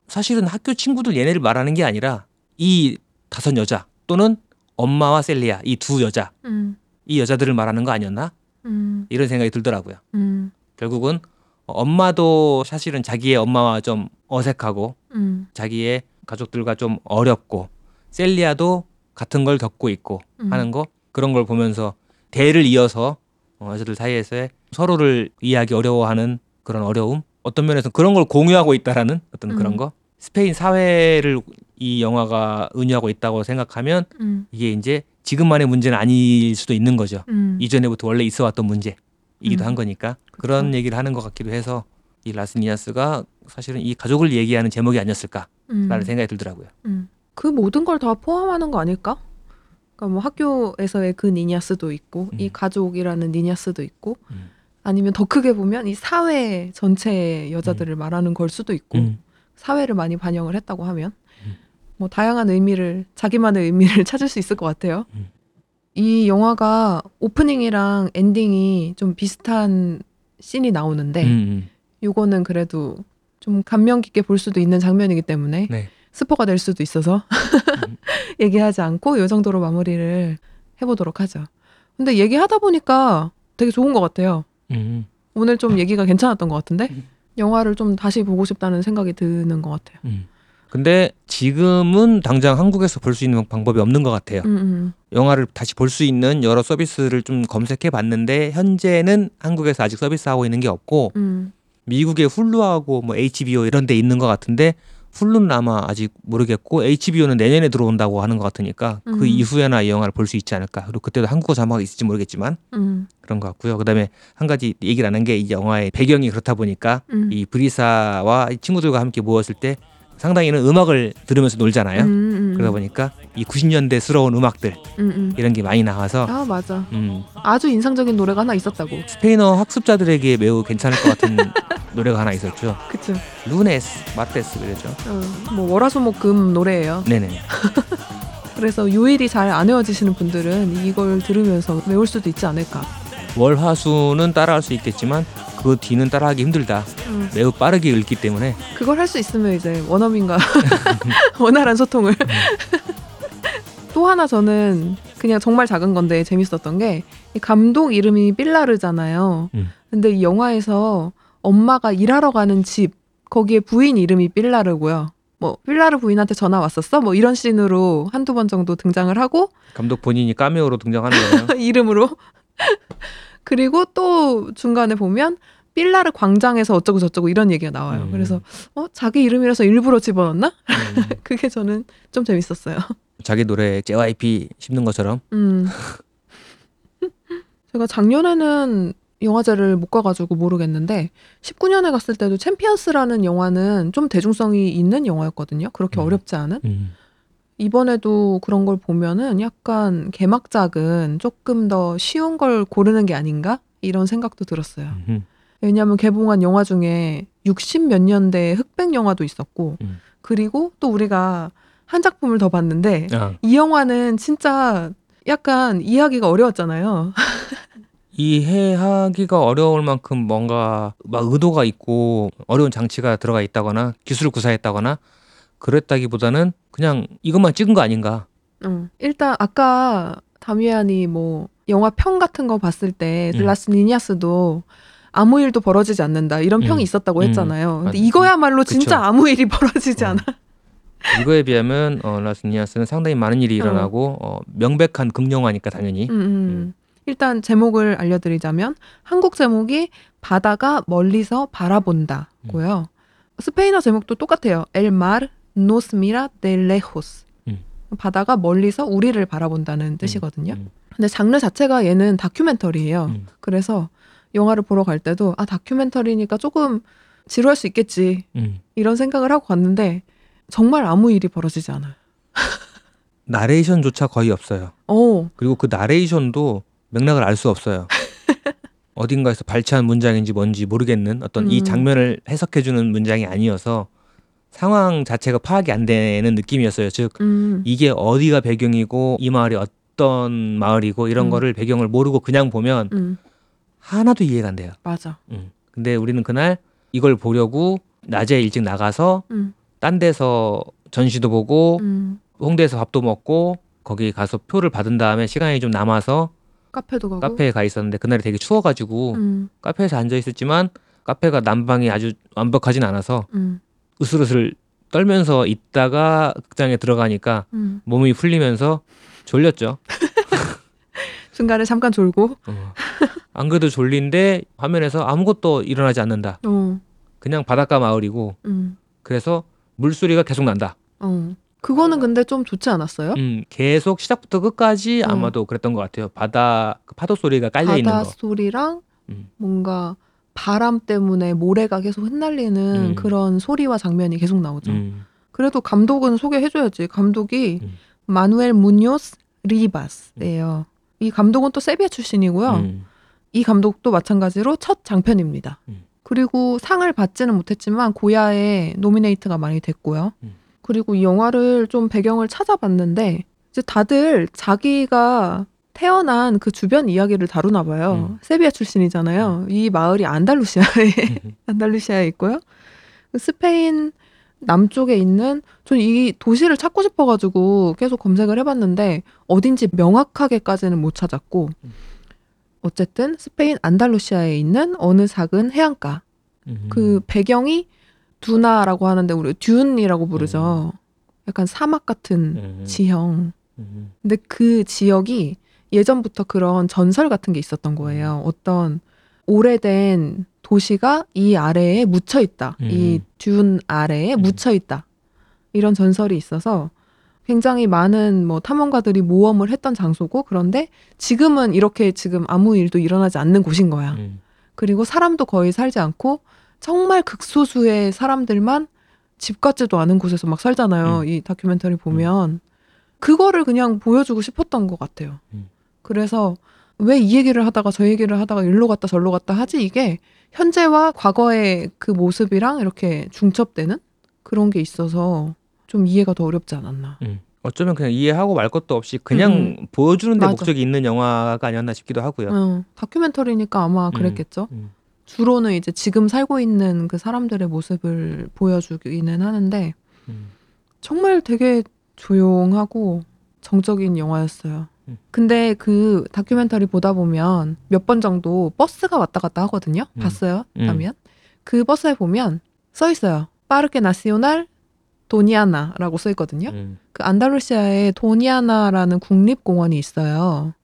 [SPEAKER 1] 사실은 학교 친구들 얘네를 말하는 게 아니라 이 다섯 여자 또는 엄마와 셀리아 이 두 여자
[SPEAKER 2] 음,
[SPEAKER 1] 이 여자들을 말하는 거 아니었나
[SPEAKER 2] 음,
[SPEAKER 1] 이런 생각이 들더라고요.
[SPEAKER 2] 음,
[SPEAKER 1] 결국은 엄마도 사실은 자기의 엄마와 좀 어색하고
[SPEAKER 2] 음,
[SPEAKER 1] 자기의 가족들과 좀 어렵고 셀리아도 같은 걸 겪고 있고
[SPEAKER 2] 음.
[SPEAKER 1] 하는 거 그런 걸 보면서 대를 이어서 어, 여자들 사이에서의 서로를 이해하기 어려워하는 그런 어려움 어떤 면에서 그런 걸 공유하고 있다라는 어떤 그런
[SPEAKER 2] 음.
[SPEAKER 1] 거 스페인 사회를 이 영화가 은유하고 있다고 생각하면
[SPEAKER 2] 음,
[SPEAKER 1] 이게 이제 지금만의 문제는 아닐 수도 있는 거죠
[SPEAKER 2] 음.
[SPEAKER 1] 이전에부터 원래 있어 왔던 문제이기도
[SPEAKER 2] 음.
[SPEAKER 1] 한 거니까
[SPEAKER 2] 그쵸.
[SPEAKER 1] 그런 얘기를 하는 것 같기도 해서 이 라스니아스가 사실은 이 가족을 얘기하는 제목이 아니었을까라는
[SPEAKER 2] 음.
[SPEAKER 1] 생각이 들더라고요.
[SPEAKER 2] 음. 그 모든 걸 다 포함하는 거 아닐까? 그러니까 뭐 학교에서의 그 니냐스도 있고 이
[SPEAKER 1] 음.
[SPEAKER 2] 가족이라는 니냐스도 있고
[SPEAKER 1] 음.
[SPEAKER 2] 아니면 더 크게 보면 이 사회 전체의 여자들을 말하는 걸 수도 있고
[SPEAKER 1] 음.
[SPEAKER 2] 사회를 많이 반영을 했다고 하면
[SPEAKER 1] 음.
[SPEAKER 2] 뭐 다양한 의미를 자기만의 의미를 찾을 수 있을 것 같아요.
[SPEAKER 1] 음.
[SPEAKER 2] 이 영화가 오프닝이랑 엔딩이 좀 비슷한 씬이 나오는데
[SPEAKER 1] 음,
[SPEAKER 2] 요거는 그래도 좀 감명 깊게 볼 수도 있는 장면이기 때문에
[SPEAKER 1] 네.
[SPEAKER 2] 스포가 될 수도 있어서
[SPEAKER 1] 음.
[SPEAKER 2] 얘기하지 않고 요 정도로 마무리를 해보도록 하죠. 근데 얘기하다 보니까 되게 좋은 것 같아요.
[SPEAKER 1] 음,
[SPEAKER 2] 오늘 좀 얘기가 괜찮았던 것 같은데
[SPEAKER 1] 음.
[SPEAKER 2] 영화를 좀 다시 보고 싶다는 생각이 드는 것 같아요.
[SPEAKER 1] 음. 근데 지금은 당장 한국에서 볼 수 있는 방법이 없는 것 같아요.
[SPEAKER 2] 음, 음,
[SPEAKER 1] 영화를 다시 볼 수 있는 여러 서비스를 좀 검색해 봤는데 현재는 한국에서 아직 서비스하고 있는 게 없고
[SPEAKER 2] 음,
[SPEAKER 1] 미국의 훌루하고 뭐 HBO 이런 데 있는 것 같은데 훌루는 아마 아직 모르겠고 HBO는 내년에 들어온다고 하는 것 같으니까 그
[SPEAKER 2] 음.
[SPEAKER 1] 이후에나 이 영화를 볼 수 있지 않을까. 그리고 그때도 한국어 자막이 있을지 모르겠지만
[SPEAKER 2] 음,
[SPEAKER 1] 그런 것 같고요. 그다음에 한 가지 얘기를 안한게이 영화의 배경이 그렇다 보니까
[SPEAKER 2] 음,
[SPEAKER 1] 이 브리사와 이 친구들과 함께 모였을 때 상당히는 음악을 들으면서 놀잖아요.
[SPEAKER 2] 음, 음,
[SPEAKER 1] 그러다 보니까 이 90년대스러운 음악들
[SPEAKER 2] 음, 음.
[SPEAKER 1] 이런 게 많이 나와서
[SPEAKER 2] 아 맞아.
[SPEAKER 1] 음,
[SPEAKER 2] 아주 인상적인 노래가 하나 있었다고.
[SPEAKER 1] 스페인어 학습자들에게 매우 괜찮을 것 같은 노래가 하나 있었죠.
[SPEAKER 2] 그쵸.
[SPEAKER 1] 루네스, 마테스 그랬죠.
[SPEAKER 2] 어, 뭐 월화수목금 노래예요.
[SPEAKER 1] 네네.
[SPEAKER 2] 그래서 요일이 잘 안 외워지시는 분들은 이걸 들으면서 외울 수도 있지 않을까.
[SPEAKER 1] 월화수는 따라할 수 있겠지만 그 뒤는 따라하기 힘들다.
[SPEAKER 2] 음,
[SPEAKER 1] 매우 빠르게 읽기 때문에
[SPEAKER 2] 그걸 할 수 있으면 이제 원어민과 원활한 소통을. 또 하나 저는 그냥 정말 작은 건데 재밌었던 게 이 감독 이름이 빌라르잖아요.
[SPEAKER 1] 음.
[SPEAKER 2] 근데 이 영화에서 엄마가 일하러 가는 집 거기에 부인 이름이 빌라르고요. 뭐 빌라르 부인한테 전화 왔었어? 뭐 이런 씬으로 한두 번 정도 등장을 하고
[SPEAKER 1] 감독 본인이 까메오로 등장하는 거예요.
[SPEAKER 2] 이름으로 그리고 또 중간에 보면 빌라르 광장에서 어쩌고 저쩌고 이런 얘기가 나와요.
[SPEAKER 1] 음.
[SPEAKER 2] 그래서 어 자기 이름이라서 일부러 집어넣나?
[SPEAKER 1] 음,
[SPEAKER 2] 그게 저는 좀 재밌었어요.
[SPEAKER 1] 자기 노래에 JYP 씹는 것처럼
[SPEAKER 2] 음. 제가 작년에는 영화제를 못 가가지고 모르겠는데 19년에 갔을 때도 챔피언스라는 영화는 좀 대중성이 있는 영화였거든요. 그렇게
[SPEAKER 1] 음.
[SPEAKER 2] 어렵지 않은.
[SPEAKER 1] 음,
[SPEAKER 2] 이번에도 그런 걸 보면은 약간 개막작은 조금 더 쉬운 걸 고르는 게 아닌가 이런 생각도 들었어요.
[SPEAKER 1] 음.
[SPEAKER 2] 왜냐하면 개봉한 영화 중에 60 몇 년대 흑백 영화도 있었고
[SPEAKER 1] 음.
[SPEAKER 2] 그리고 또 우리가 한 작품을 더 봤는데
[SPEAKER 1] 아,
[SPEAKER 2] 이 영화는 진짜 약간 이해하기가 어려웠잖아요.
[SPEAKER 1] 이해하기가 어려울 만큼 뭔가 막 의도가 있고 어려운 장치가 들어가 있다거나 기술을 구사했다거나 그랬다기보다는 그냥 이것만 찍은 거 아닌가.
[SPEAKER 2] 응. 일단 아까 다미안이 뭐 영화 평 같은 거 봤을 때
[SPEAKER 1] 음.
[SPEAKER 2] 라스 니냐스도 아무 일도 벌어지지 않는다 이런 평이
[SPEAKER 1] 음.
[SPEAKER 2] 있었다고
[SPEAKER 1] 음.
[SPEAKER 2] 했잖아요. 근데
[SPEAKER 1] 맞아.
[SPEAKER 2] 이거야말로 진짜
[SPEAKER 1] 그쵸.
[SPEAKER 2] 아무 일이 벌어지지
[SPEAKER 1] 어.
[SPEAKER 2] 않아.
[SPEAKER 1] 이거에 비하면 어, 라스니아스는 상당히 많은 일이 일어나고 어, 명백한 극영화니까 당연히.
[SPEAKER 2] 음, 음. 일단 제목을 알려드리자면 한국 제목이 바다가 멀리서 바라본다고요. 스페인어 제목도 똑같아요. El mar nos mira de lejos.
[SPEAKER 1] 음.
[SPEAKER 2] 바다가 멀리서 우리를 바라본다는 뜻이거든요.
[SPEAKER 1] 음,
[SPEAKER 2] 근데 장르 자체가 얘는 다큐멘터리예요.
[SPEAKER 1] 음.
[SPEAKER 2] 그래서 영화를 보러 갈 때도 아 다큐멘터리니까 조금 지루할 수 있겠지
[SPEAKER 1] 음.
[SPEAKER 2] 이런 생각을 하고 갔는데 정말 아무 일이 벌어지지 않아요.
[SPEAKER 1] 나레이션조차 거의 없어요.
[SPEAKER 2] 어,
[SPEAKER 1] 그리고 그 나레이션도 맥락을 알 수 없어요. 어딘가에서 발췌한 문장인지 뭔지 모르겠는 어떤 이
[SPEAKER 2] 음.
[SPEAKER 1] 장면을 해석해주는 문장이 아니어서 상황 자체가 파악이 안 되는 느낌이었어요. 즉
[SPEAKER 2] 음,
[SPEAKER 1] 이게 어디가 배경이고 이 마을이 어떤 마을이고 이런
[SPEAKER 2] 음.
[SPEAKER 1] 거를 배경을 모르고 그냥 보면
[SPEAKER 2] 음,
[SPEAKER 1] 하나도 이해가 안 돼요.
[SPEAKER 2] 맞아.
[SPEAKER 1] 음. 근데 우리는 그날 이걸 보려고 낮에 일찍 나가서
[SPEAKER 2] 음,
[SPEAKER 1] 딴 데서 전시도 보고
[SPEAKER 2] 음,
[SPEAKER 1] 홍대에서 밥도 먹고 거기 가서 표를 받은 다음에 시간이 좀 남아서
[SPEAKER 2] 카페도 가고.
[SPEAKER 1] 카페에 가 있었는데 그날이 되게 추워가지고
[SPEAKER 2] 음,
[SPEAKER 1] 카페에서 앉아 있었지만 카페가 난방이 아주 완벽하진 않아서
[SPEAKER 2] 음,
[SPEAKER 1] 으슬으슬 떨면서 있다가 극장에 들어가니까
[SPEAKER 2] 음.
[SPEAKER 1] 몸이 풀리면서 졸렸죠.
[SPEAKER 2] 중간에 잠깐 졸고.
[SPEAKER 1] 어. 안 그래도 졸린데 화면에서 아무것도 일어나지 않는다.
[SPEAKER 2] 어,
[SPEAKER 1] 그냥 바닷가 마을이고
[SPEAKER 2] 음,
[SPEAKER 1] 그래서 물소리가 계속 난다.
[SPEAKER 2] 어. 그거는 근데 좀 좋지 않았어요?
[SPEAKER 1] 음, 계속 시작부터 끝까지
[SPEAKER 2] 어.
[SPEAKER 1] 아마도 그랬던 것 같아요. 바다 그 파도 소리가 깔려 있는
[SPEAKER 2] 바다
[SPEAKER 1] 거.
[SPEAKER 2] 소리랑
[SPEAKER 1] 음.
[SPEAKER 2] 뭔가 바람 때문에 모래가 계속 흩날리는
[SPEAKER 1] 음.
[SPEAKER 2] 그런 소리와 장면이 계속 나오죠.
[SPEAKER 1] 음,
[SPEAKER 2] 그래도 감독은 소개해줘야지. 감독이
[SPEAKER 1] 음.
[SPEAKER 2] 마누엘 무뇨스 리바스예요. 이 감독은 또 세비야 출신이고요.
[SPEAKER 1] 음,
[SPEAKER 2] 이 감독도 마찬가지로 첫 장편입니다.
[SPEAKER 1] 음.
[SPEAKER 2] 그리고 상을 받지는 못했지만 고야에 노미네이트가 많이 됐고요.
[SPEAKER 1] 음.
[SPEAKER 2] 그리고 이 영화를 좀 배경을 찾아봤는데 이제 다들 자기가 태어난 그 주변 이야기를 다루나 봐요.
[SPEAKER 1] 음.
[SPEAKER 2] 세비야 출신이잖아요. 이 마을이 안달루시아에
[SPEAKER 1] 음,
[SPEAKER 2] 안달루시아에 있고요. 그 스페인 남쪽에 있는 전 이 도시를 찾고 싶어가지고 계속 검색을 해봤는데 어딘지 명확하게까지는 못 찾았고
[SPEAKER 1] 음.
[SPEAKER 2] 어쨌든 스페인 안달루시아에 있는 어느 작은 해안가
[SPEAKER 1] 음.
[SPEAKER 2] 그 배경이 두나라고 하는데 우리 듀운이라고 부르죠. 약간 사막 같은
[SPEAKER 1] 음,
[SPEAKER 2] 지형.
[SPEAKER 1] 음,
[SPEAKER 2] 근데 그 지역이 예전부터 그런 전설 같은 게 있었던 거예요. 어떤 오래된 도시가 이 아래에 묻혀 있다. 이
[SPEAKER 1] 음.
[SPEAKER 2] 듀운 아래에
[SPEAKER 1] 음.
[SPEAKER 2] 묻혀 있다. 이런 전설이 있어서 굉장히 많은 뭐 탐험가들이 모험을 했던 장소고 그런데 지금은 이렇게 지금 아무 일도 일어나지 않는 곳인 거야.
[SPEAKER 1] 음,
[SPEAKER 2] 그리고 사람도 거의 살지 않고 정말 극소수의 사람들만 집 같지도 않은 곳에서 막 살잖아요.
[SPEAKER 1] 음.
[SPEAKER 2] 이 다큐멘터리 보면 그거를 그냥 보여주고 싶었던 것 같아요.
[SPEAKER 1] 음.
[SPEAKER 2] 그래서 왜 이 얘기를 하다가 저 얘기를 하다가 일로 갔다 절로 갔다 하지 이게 현재와 과거의 그 모습이랑 이렇게 중첩되는 그런 게 있어서 좀 이해가 더 어렵지 않았나.
[SPEAKER 1] 음. 어쩌면 그냥 이해하고 말 것도 없이 그냥
[SPEAKER 2] 음,
[SPEAKER 1] 보여주는 데
[SPEAKER 2] 맞아.
[SPEAKER 1] 목적이 있는 영화가 아니었나 싶기도 하고요.
[SPEAKER 2] 어, 다큐멘터리니까 아마 그랬겠죠.
[SPEAKER 1] 음,
[SPEAKER 2] 주로는 이제 지금 살고 있는 그 사람들의 모습을 보여주기는 하는데
[SPEAKER 1] 음,
[SPEAKER 2] 정말 되게 조용하고 정적인 영화였어요.
[SPEAKER 1] 음.
[SPEAKER 2] 근데 그 다큐멘터리 보다 보면 몇 번 정도 버스가 왔다 갔다 하거든요.
[SPEAKER 1] 음.
[SPEAKER 2] 봤어요?
[SPEAKER 1] 음.
[SPEAKER 2] 가면 그 버스에 보면 써 있어요. 빠르게 나시오날 도니아나라고 써 있거든요.
[SPEAKER 1] 음,
[SPEAKER 2] 그 안다루시아에 도니아나라는 국립공원이 있어요.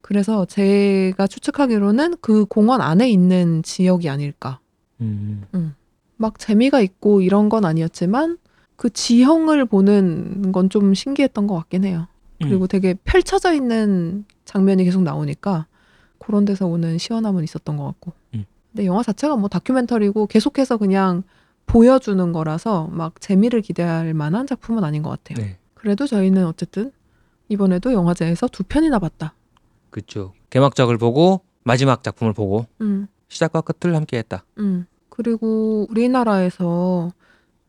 [SPEAKER 2] 그래서 제가 추측하기로는 그 공원 안에 있는 지역이 아닐까.
[SPEAKER 1] 음,
[SPEAKER 2] 막 재미가 있고 이런 건 아니었지만 그 지형을 보는 건 좀 신기했던 것 같긴 해요.
[SPEAKER 1] 음.
[SPEAKER 2] 그리고 되게 펼쳐져 있는 장면이 계속 나오니까 그런 데서 오는 시원함은 있었던 것 같고.
[SPEAKER 1] 음.
[SPEAKER 2] 근데 영화 자체가 뭐 다큐멘터리고 계속해서 그냥 보여주는 거라서 막 재미를 기대할 만한 작품은 아닌 것 같아요.
[SPEAKER 1] 네,
[SPEAKER 2] 그래도 저희는 어쨌든 이번에도 영화제에서 두 편이나 봤다.
[SPEAKER 1] 그렇죠. 개막작을 보고 마지막 작품을 보고
[SPEAKER 2] 음,
[SPEAKER 1] 시작과 끝을 함께했다.
[SPEAKER 2] 음. 그리고 우리나라에서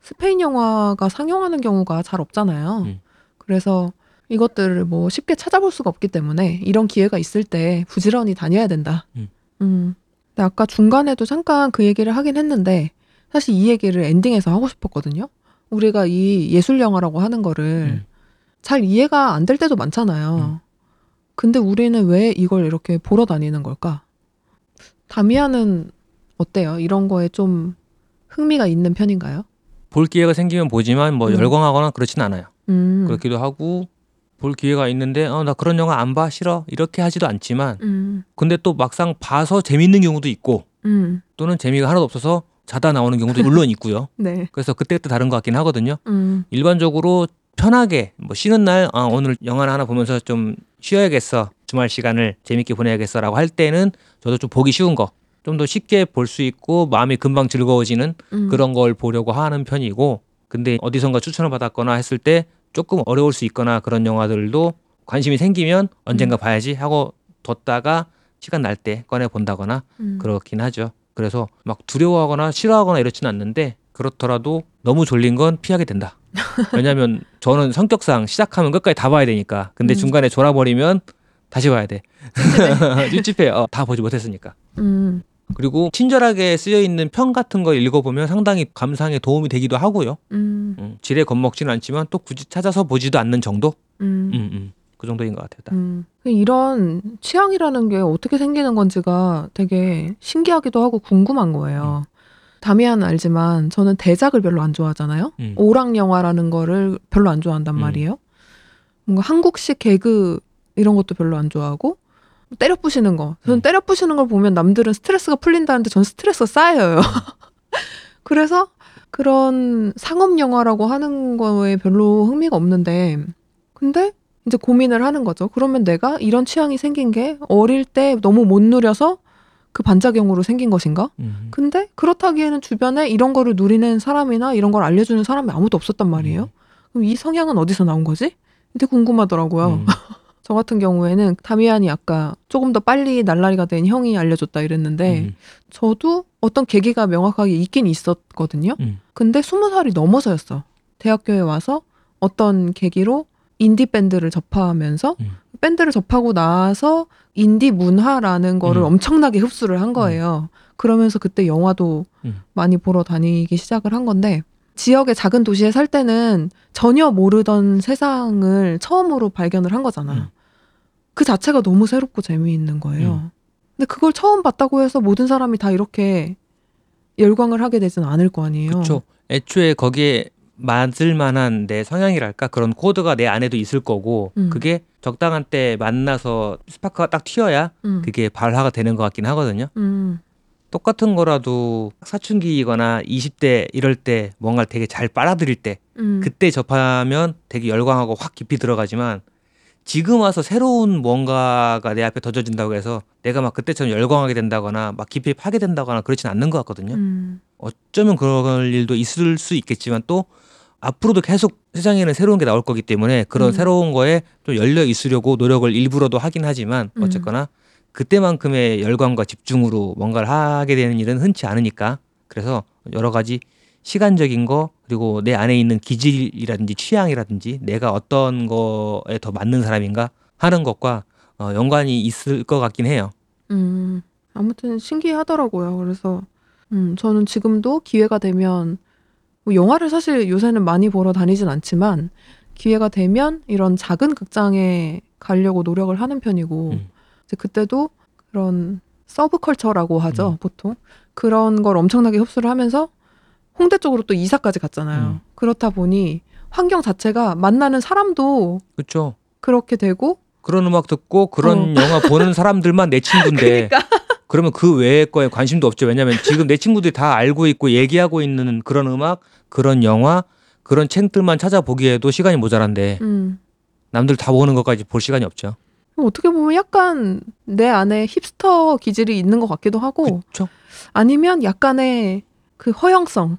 [SPEAKER 2] 스페인 영화가 상영하는 경우가 잘 없잖아요.
[SPEAKER 1] 음.
[SPEAKER 2] 그래서 이것들을 뭐 쉽게 찾아볼 수가 없기 때문에 이런 기회가 있을 때 부지런히 다녀야 된다.
[SPEAKER 1] 음.
[SPEAKER 2] 음. 근데 아까 중간에도 잠깐 그 얘기를 하긴 했는데 사실 이 얘기를 엔딩에서 하고 싶었거든요. 우리가 이 예술 영화라고 하는 거를
[SPEAKER 1] 음.
[SPEAKER 2] 잘 이해가 안 될 때도 많잖아요. 근데 우리는 왜 이걸 이렇게 보러 다니는 걸까? 다미아는 어때요? 이런 거에 좀 흥미가 있는 편인가요?
[SPEAKER 1] 볼 기회가 생기면 보지만 뭐
[SPEAKER 2] 음.
[SPEAKER 1] 열광하거나 그렇진 않아요.
[SPEAKER 2] 음.
[SPEAKER 1] 그렇기도 하고 볼 기회가 있는데 어, 나 그런 영화 안 봐 싫어 이렇게 하지도 않지만
[SPEAKER 2] 음.
[SPEAKER 1] 근데 또 막상 봐서 재밌는 경우도 있고
[SPEAKER 2] 음.
[SPEAKER 1] 또는 재미가 하나도 없어서 자다 나오는 경우도 물론 있고요.
[SPEAKER 2] 네.
[SPEAKER 1] 그래서 그때그때 다른 것 같긴 하거든요.
[SPEAKER 2] 음.
[SPEAKER 1] 일반적으로 편하게 뭐 쉬는 날 아, 오늘 영화를 하나 보면서 좀 쉬어야겠어 주말 시간을 재밌게 보내야겠어라고 할 때는 저도 좀 보기 쉬운 거 좀 더 쉽게 볼 수 있고 마음이 금방 즐거워지는
[SPEAKER 2] 음.
[SPEAKER 1] 그런 걸 보려고 하는 편이고 근데 어디선가 추천을 받았거나 했을 때 조금 어려울 수 있거나 그런 영화들도 관심이 생기면 언젠가
[SPEAKER 2] 음.
[SPEAKER 1] 봐야지 하고 뒀다가 시간 날 때 꺼내 본다거나
[SPEAKER 2] 음.
[SPEAKER 1] 그렇긴 하죠. 그래서 막 두려워하거나 싫어하거나 이렇지는 않는데 그렇더라도 너무 졸린 건 피하게 된다. 왜냐하면 저는 성격상 시작하면 끝까지 다 봐야 되니까. 근데
[SPEAKER 2] 음.
[SPEAKER 1] 중간에 졸아버리면 다시 봐야 돼. 찝찝해. 어, 다 보지 못했으니까.
[SPEAKER 2] 음.
[SPEAKER 1] 그리고 친절하게 쓰여 있는 평 같은 거 읽어보면 상당히 감상에 도움이 되기도 하고요.
[SPEAKER 2] 음.
[SPEAKER 1] 음, 지레 겁먹지는 않지만 또 굳이 찾아서 보지도 않는 정도?
[SPEAKER 2] 음.
[SPEAKER 1] 음, 음. 그 정도인 것 같아요. 딱.
[SPEAKER 2] 음. 이런 취향이라는 게 어떻게 생기는 건지가 되게 신기하기도 하고 궁금한 거예요. 다미아는 알지만 저는 대작을 별로 안 좋아하잖아요.
[SPEAKER 1] 음.
[SPEAKER 2] 오락 영화라는 거를 별로 안 좋아한단
[SPEAKER 1] 음.
[SPEAKER 2] 말이에요. 뭔가 한국식 개그 이런 것도 별로 안 좋아하고 때려 부시는 거. 저는
[SPEAKER 1] 음.
[SPEAKER 2] 때려 부시는 걸 보면 남들은 스트레스가 풀린다는데 전 스트레스가 쌓여요. 그래서 그런 상업 영화라고 하는 거에 별로 흥미가 없는데 근데 이제 고민을 하는 거죠. 그러면 내가 이런 취향이 생긴 게 어릴 때 너무 못 누려서 그 반작용으로 생긴 것인가?
[SPEAKER 1] 음.
[SPEAKER 2] 근데 그렇다기에는 주변에 이런 거를 누리는 사람이나 이런 걸 알려주는 사람이 아무도 없었단 말이에요.
[SPEAKER 1] 음.
[SPEAKER 2] 그럼 이 성향은 어디서 나온 거지? 근데 궁금하더라고요.
[SPEAKER 1] 음.
[SPEAKER 2] 저 같은 경우에는 다미안이 아까 조금 더 빨리 날라리가 된 형이 알려줬다 이랬는데
[SPEAKER 1] 음.
[SPEAKER 2] 저도 어떤 계기가 명확하게 있긴 있었거든요.
[SPEAKER 1] 음.
[SPEAKER 2] 근데 스무 살이 넘어서였어. 대학교에 와서 어떤 계기로 인디 밴드를 접하면서
[SPEAKER 1] 음.
[SPEAKER 2] 밴드를 접하고 나서 인디 문화라는 거를
[SPEAKER 1] 음.
[SPEAKER 2] 엄청나게 흡수를 한 거예요. 그러면서 그때 영화도
[SPEAKER 1] 음.
[SPEAKER 2] 많이 보러 다니기 시작을 한 건데 지역의 작은 도시에 살 때는 전혀 모르던 세상을 처음으로 발견을 한 거잖아.
[SPEAKER 1] 음.
[SPEAKER 2] 그 자체가 너무 새롭고 재미있는 거예요.
[SPEAKER 1] 음.
[SPEAKER 2] 근데 그걸 처음 봤다고 해서 모든 사람이 다 이렇게 열광을 하게 되지는 않을 거 아니에요.
[SPEAKER 1] 그렇죠. 애초에 거기에 맞을 만한 내 성향이랄까 그런 코드가 내 안에도 있을 거고
[SPEAKER 2] 음.
[SPEAKER 1] 그게 적당한 때 만나서 스파크가 딱 튀어야
[SPEAKER 2] 음.
[SPEAKER 1] 그게 발화가 되는 것 같긴 하거든요.
[SPEAKER 2] 음.
[SPEAKER 1] 똑같은 거라도 사춘기이거나 20대 이럴 때 뭔가를 되게 잘 빨아들일 때
[SPEAKER 2] 음.
[SPEAKER 1] 그때 접하면 되게 열광하고 확 깊이 들어가지만 지금 와서 새로운 뭔가가 내 앞에 던져진다고 해서 내가 막 그때처럼 열광하게 된다거나 막 깊이 파게 된다거나 그렇진 않는 것 같거든요.
[SPEAKER 2] 음.
[SPEAKER 1] 어쩌면 그럴 일도 있을 수 있겠지만 또 앞으로도 계속 세상에는 새로운 게 나올 거기 때문에 그런
[SPEAKER 2] 음.
[SPEAKER 1] 새로운 거에 좀 열려 있으려고 노력을 일부러도 하긴 하지만
[SPEAKER 2] 음.
[SPEAKER 1] 어쨌거나 그때만큼의 열광과 집중으로 뭔가를 하게 되는 일은 흔치 않으니까 그래서 여러 가지 시간적인 거 그리고 내 안에 있는 기질이라든지 취향이라든지 내가 어떤 거에 더 맞는 사람인가 하는 것과 어, 연관이 있을 것 같긴 해요.
[SPEAKER 2] 음. 아무튼 신기하더라고요. 그래서 음, 저는 지금도 기회가 되면 뭐 영화를 사실 요새는 많이 보러 다니진 않지만 기회가 되면 이런 작은 극장에 가려고 노력을 하는 편이고
[SPEAKER 1] 음.
[SPEAKER 2] 이제 그때도 그런 서브컬처라고 하죠
[SPEAKER 1] 음.
[SPEAKER 2] 보통 그런 걸 엄청나게 흡수를 하면서 홍대 쪽으로 또 이사까지 갔잖아요.
[SPEAKER 1] 음.
[SPEAKER 2] 그렇다 보니 환경 자체가 만나는 사람도
[SPEAKER 1] 그렇죠.
[SPEAKER 2] 그렇게 되고
[SPEAKER 1] 그런 음악 듣고 그런 영화 보는 사람들만 내 친구인데
[SPEAKER 2] 어. 그러니까
[SPEAKER 1] 그러면 그 외의 거에 관심도 없죠. 왜냐하면 지금 내 친구들이 다 알고 있고 얘기하고 있는 그런 음악, 그런 영화, 그런 책들만 찾아보기에도 시간이 모자란데
[SPEAKER 2] 음.
[SPEAKER 1] 남들 다 보는 것까지 볼 시간이 없죠.
[SPEAKER 2] 어떻게 보면 약간 내 안에 힙스터 기질이 있는 것 같기도 하고
[SPEAKER 1] 그렇죠.
[SPEAKER 2] 아니면 약간의 그 허영성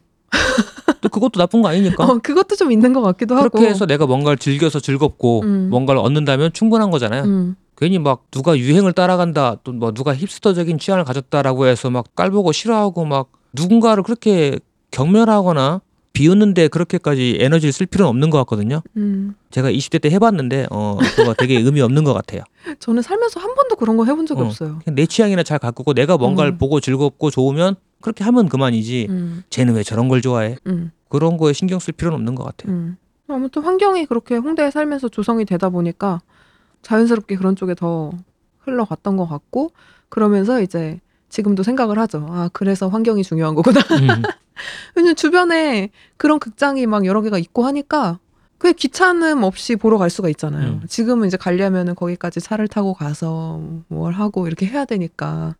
[SPEAKER 1] 또 그것도 나쁜 거 아니니까.
[SPEAKER 2] 어, 그것도 좀 있는 것 같기도 하고
[SPEAKER 1] 그렇게 해서 내가 뭔가를 즐겨서 즐겁고
[SPEAKER 2] 음.
[SPEAKER 1] 뭔가를 얻는다면 충분한 거잖아요.
[SPEAKER 2] 음,
[SPEAKER 1] 괜히 막 누가 유행을 따라간다 또 뭐 누가 힙스터적인 취향을 가졌다라고 해서 막 깔보고 싫어하고 막 누군가를 그렇게 경멸하거나 비웃는데 그렇게까지 에너지를 쓸 필요는 없는 것 같거든요.
[SPEAKER 2] 음.
[SPEAKER 1] 제가 20대 때 해봤는데 어 그거 되게 의미 없는 것 같아요.
[SPEAKER 2] 저는 살면서 한 번도 그런 거 해본 적이
[SPEAKER 1] 어.
[SPEAKER 2] 없어요.
[SPEAKER 1] 내 취향이나 잘 가꾸고 내가 뭔가를
[SPEAKER 2] 음.
[SPEAKER 1] 보고 즐겁고 좋으면 그렇게 하면 그만이지.
[SPEAKER 2] 음.
[SPEAKER 1] 쟤는 왜 저런 걸 좋아해?
[SPEAKER 2] 음.
[SPEAKER 1] 그런 거에 신경 쓸 필요는 없는 것 같아요.
[SPEAKER 2] 음. 아무튼 환경이 그렇게 홍대에 살면서 조성이 되다 보니까 자연스럽게 그런 쪽에 더 흘러갔던 것 같고 그러면서 이제 지금도 생각을 하죠. 아 그래서 환경이 중요한 거구나.
[SPEAKER 1] 음.
[SPEAKER 2] 왜냐면 주변에 그런 극장이 막 여러 개가 있고 하니까 그게 귀찮음 없이 보러 갈 수가 있잖아요.
[SPEAKER 1] 음.
[SPEAKER 2] 지금은 이제 가려면은 거기까지 차를 타고 가서 뭘 하고 이렇게 해야 되니까.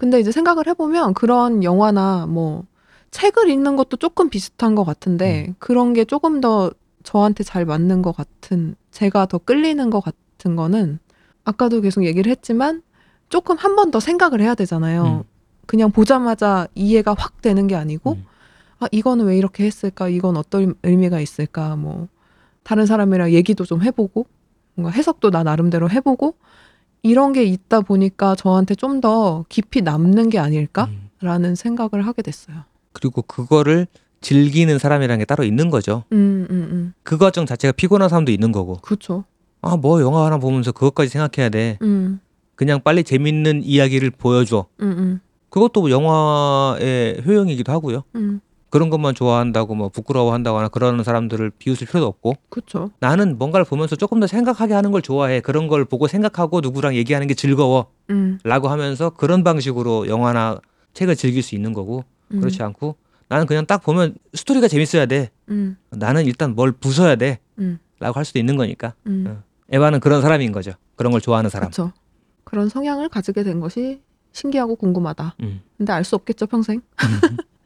[SPEAKER 2] 근데 이제 생각을 해보면 그런 영화나 뭐 책을 읽는 것도 조금 비슷한 것 같은데 그런 게 조금 더 저한테 잘 맞는 것 같은 제가 더 끌리는 것 같은 거는 아까도 계속 얘기를 했지만 조금 한 번 더 생각을 해야 되잖아요.
[SPEAKER 1] 음.
[SPEAKER 2] 그냥 보자마자 이해가 확 되는 게 아니고
[SPEAKER 1] 음.
[SPEAKER 2] 아 이거는 왜 이렇게 했을까 이건 어떤 의미가 있을까 뭐 다른 사람이랑 얘기도 좀 해보고 뭔가 해석도 나 나름대로 해보고 이런 게 있다 보니까 저한테 좀 더 깊이 남는 게 아닐까라는
[SPEAKER 1] 음.
[SPEAKER 2] 생각을 하게 됐어요.
[SPEAKER 1] 그리고 그거를 즐기는 사람이라는 게 따로 있는 거죠.
[SPEAKER 2] 음, 음, 음.
[SPEAKER 1] 그 과정 자체가 피곤한 사람도 있는 거고.
[SPEAKER 2] 그렇죠.
[SPEAKER 1] 아, 뭐 영화 하나 보면서 그것까지 생각해야 돼.
[SPEAKER 2] 음,
[SPEAKER 1] 그냥 빨리 재밌는 이야기를 보여줘.
[SPEAKER 2] 음, 음,
[SPEAKER 1] 그것도 영화의 효용이기도 하고요.
[SPEAKER 2] 음.
[SPEAKER 1] 그런 것만 좋아한다고 뭐 부끄러워한다거나 그러는 사람들을 비웃을 필요도 없고
[SPEAKER 2] 그렇죠.
[SPEAKER 1] 나는 뭔가를 보면서 조금 더 생각하게 하는 걸 좋아해. 그런 걸 보고 생각하고 누구랑 얘기하는 게 즐거워.
[SPEAKER 2] 음,
[SPEAKER 1] 라고 하면서 그런 방식으로 영화나 책을 즐길 수 있는 거고
[SPEAKER 2] 음,
[SPEAKER 1] 그렇지 않고 나는 그냥 딱 보면 스토리가 재밌어야 돼.
[SPEAKER 2] 음,
[SPEAKER 1] 나는 일단 뭘 부숴야 돼.
[SPEAKER 2] 음,
[SPEAKER 1] 라고 할 수도 있는 거니까.
[SPEAKER 2] 음.
[SPEAKER 1] 어. 에바는 그런 사람인 거죠. 그런 걸 좋아하는 사람.
[SPEAKER 2] 그렇죠. 그런 성향을 가지게 된 것이 신기하고 궁금하다.
[SPEAKER 1] 음.
[SPEAKER 2] 근데 알 수 없겠죠 평생.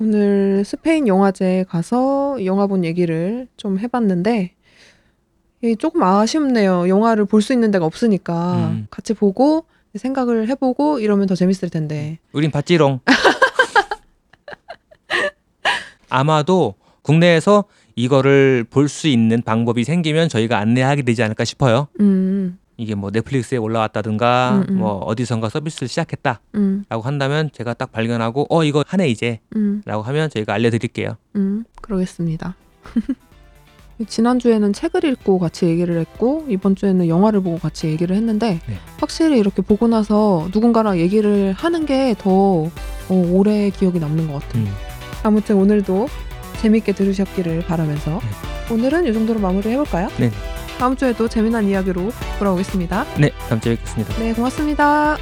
[SPEAKER 2] 오늘 스페인 영화제에 가서 영화 본 얘기를 좀 해봤는데 이 조금 아쉽네요. 영화를 볼 수 있는 데가 없으니까
[SPEAKER 1] 음.
[SPEAKER 2] 같이 보고 생각을 해보고 이러면 더 재밌을 텐데.
[SPEAKER 1] 우린 봤지롱. 아마도 국내에서 이거를 볼 수 있는 방법이 생기면 저희가 안내하게 되지 않을까 싶어요.
[SPEAKER 2] 음,
[SPEAKER 1] 이게 뭐 넷플릭스에 올라왔다든가
[SPEAKER 2] 음, 음.
[SPEAKER 1] 뭐 어디선가 서비스를 시작했다라고
[SPEAKER 2] 음,
[SPEAKER 1] 한다면 제가 딱 발견하고 어 이거 하네 이제라고
[SPEAKER 2] 음,
[SPEAKER 1] 하면 저희가 알려드릴게요.
[SPEAKER 2] 음, 그러겠습니다. 지난주에는 책을 읽고 같이 얘기를 했고 이번 주에는 영화를 보고 같이 얘기를 했는데
[SPEAKER 1] 네.
[SPEAKER 2] 확실히 이렇게 보고 나서 누군가랑 얘기를 하는 게더 오래 기억이 남는 것 같아요.
[SPEAKER 1] 음.
[SPEAKER 2] 아무튼 오늘도 재밌게 들으셨기를 바라면서
[SPEAKER 1] 네.
[SPEAKER 2] 오늘은 이 정도로 마무리 해볼까요?
[SPEAKER 1] 네.
[SPEAKER 2] 다음 주에도 재미난 이야기로 돌아오겠습니다.
[SPEAKER 1] 네, 다음 주에 뵙겠습니다.
[SPEAKER 2] 네, 고맙습니다.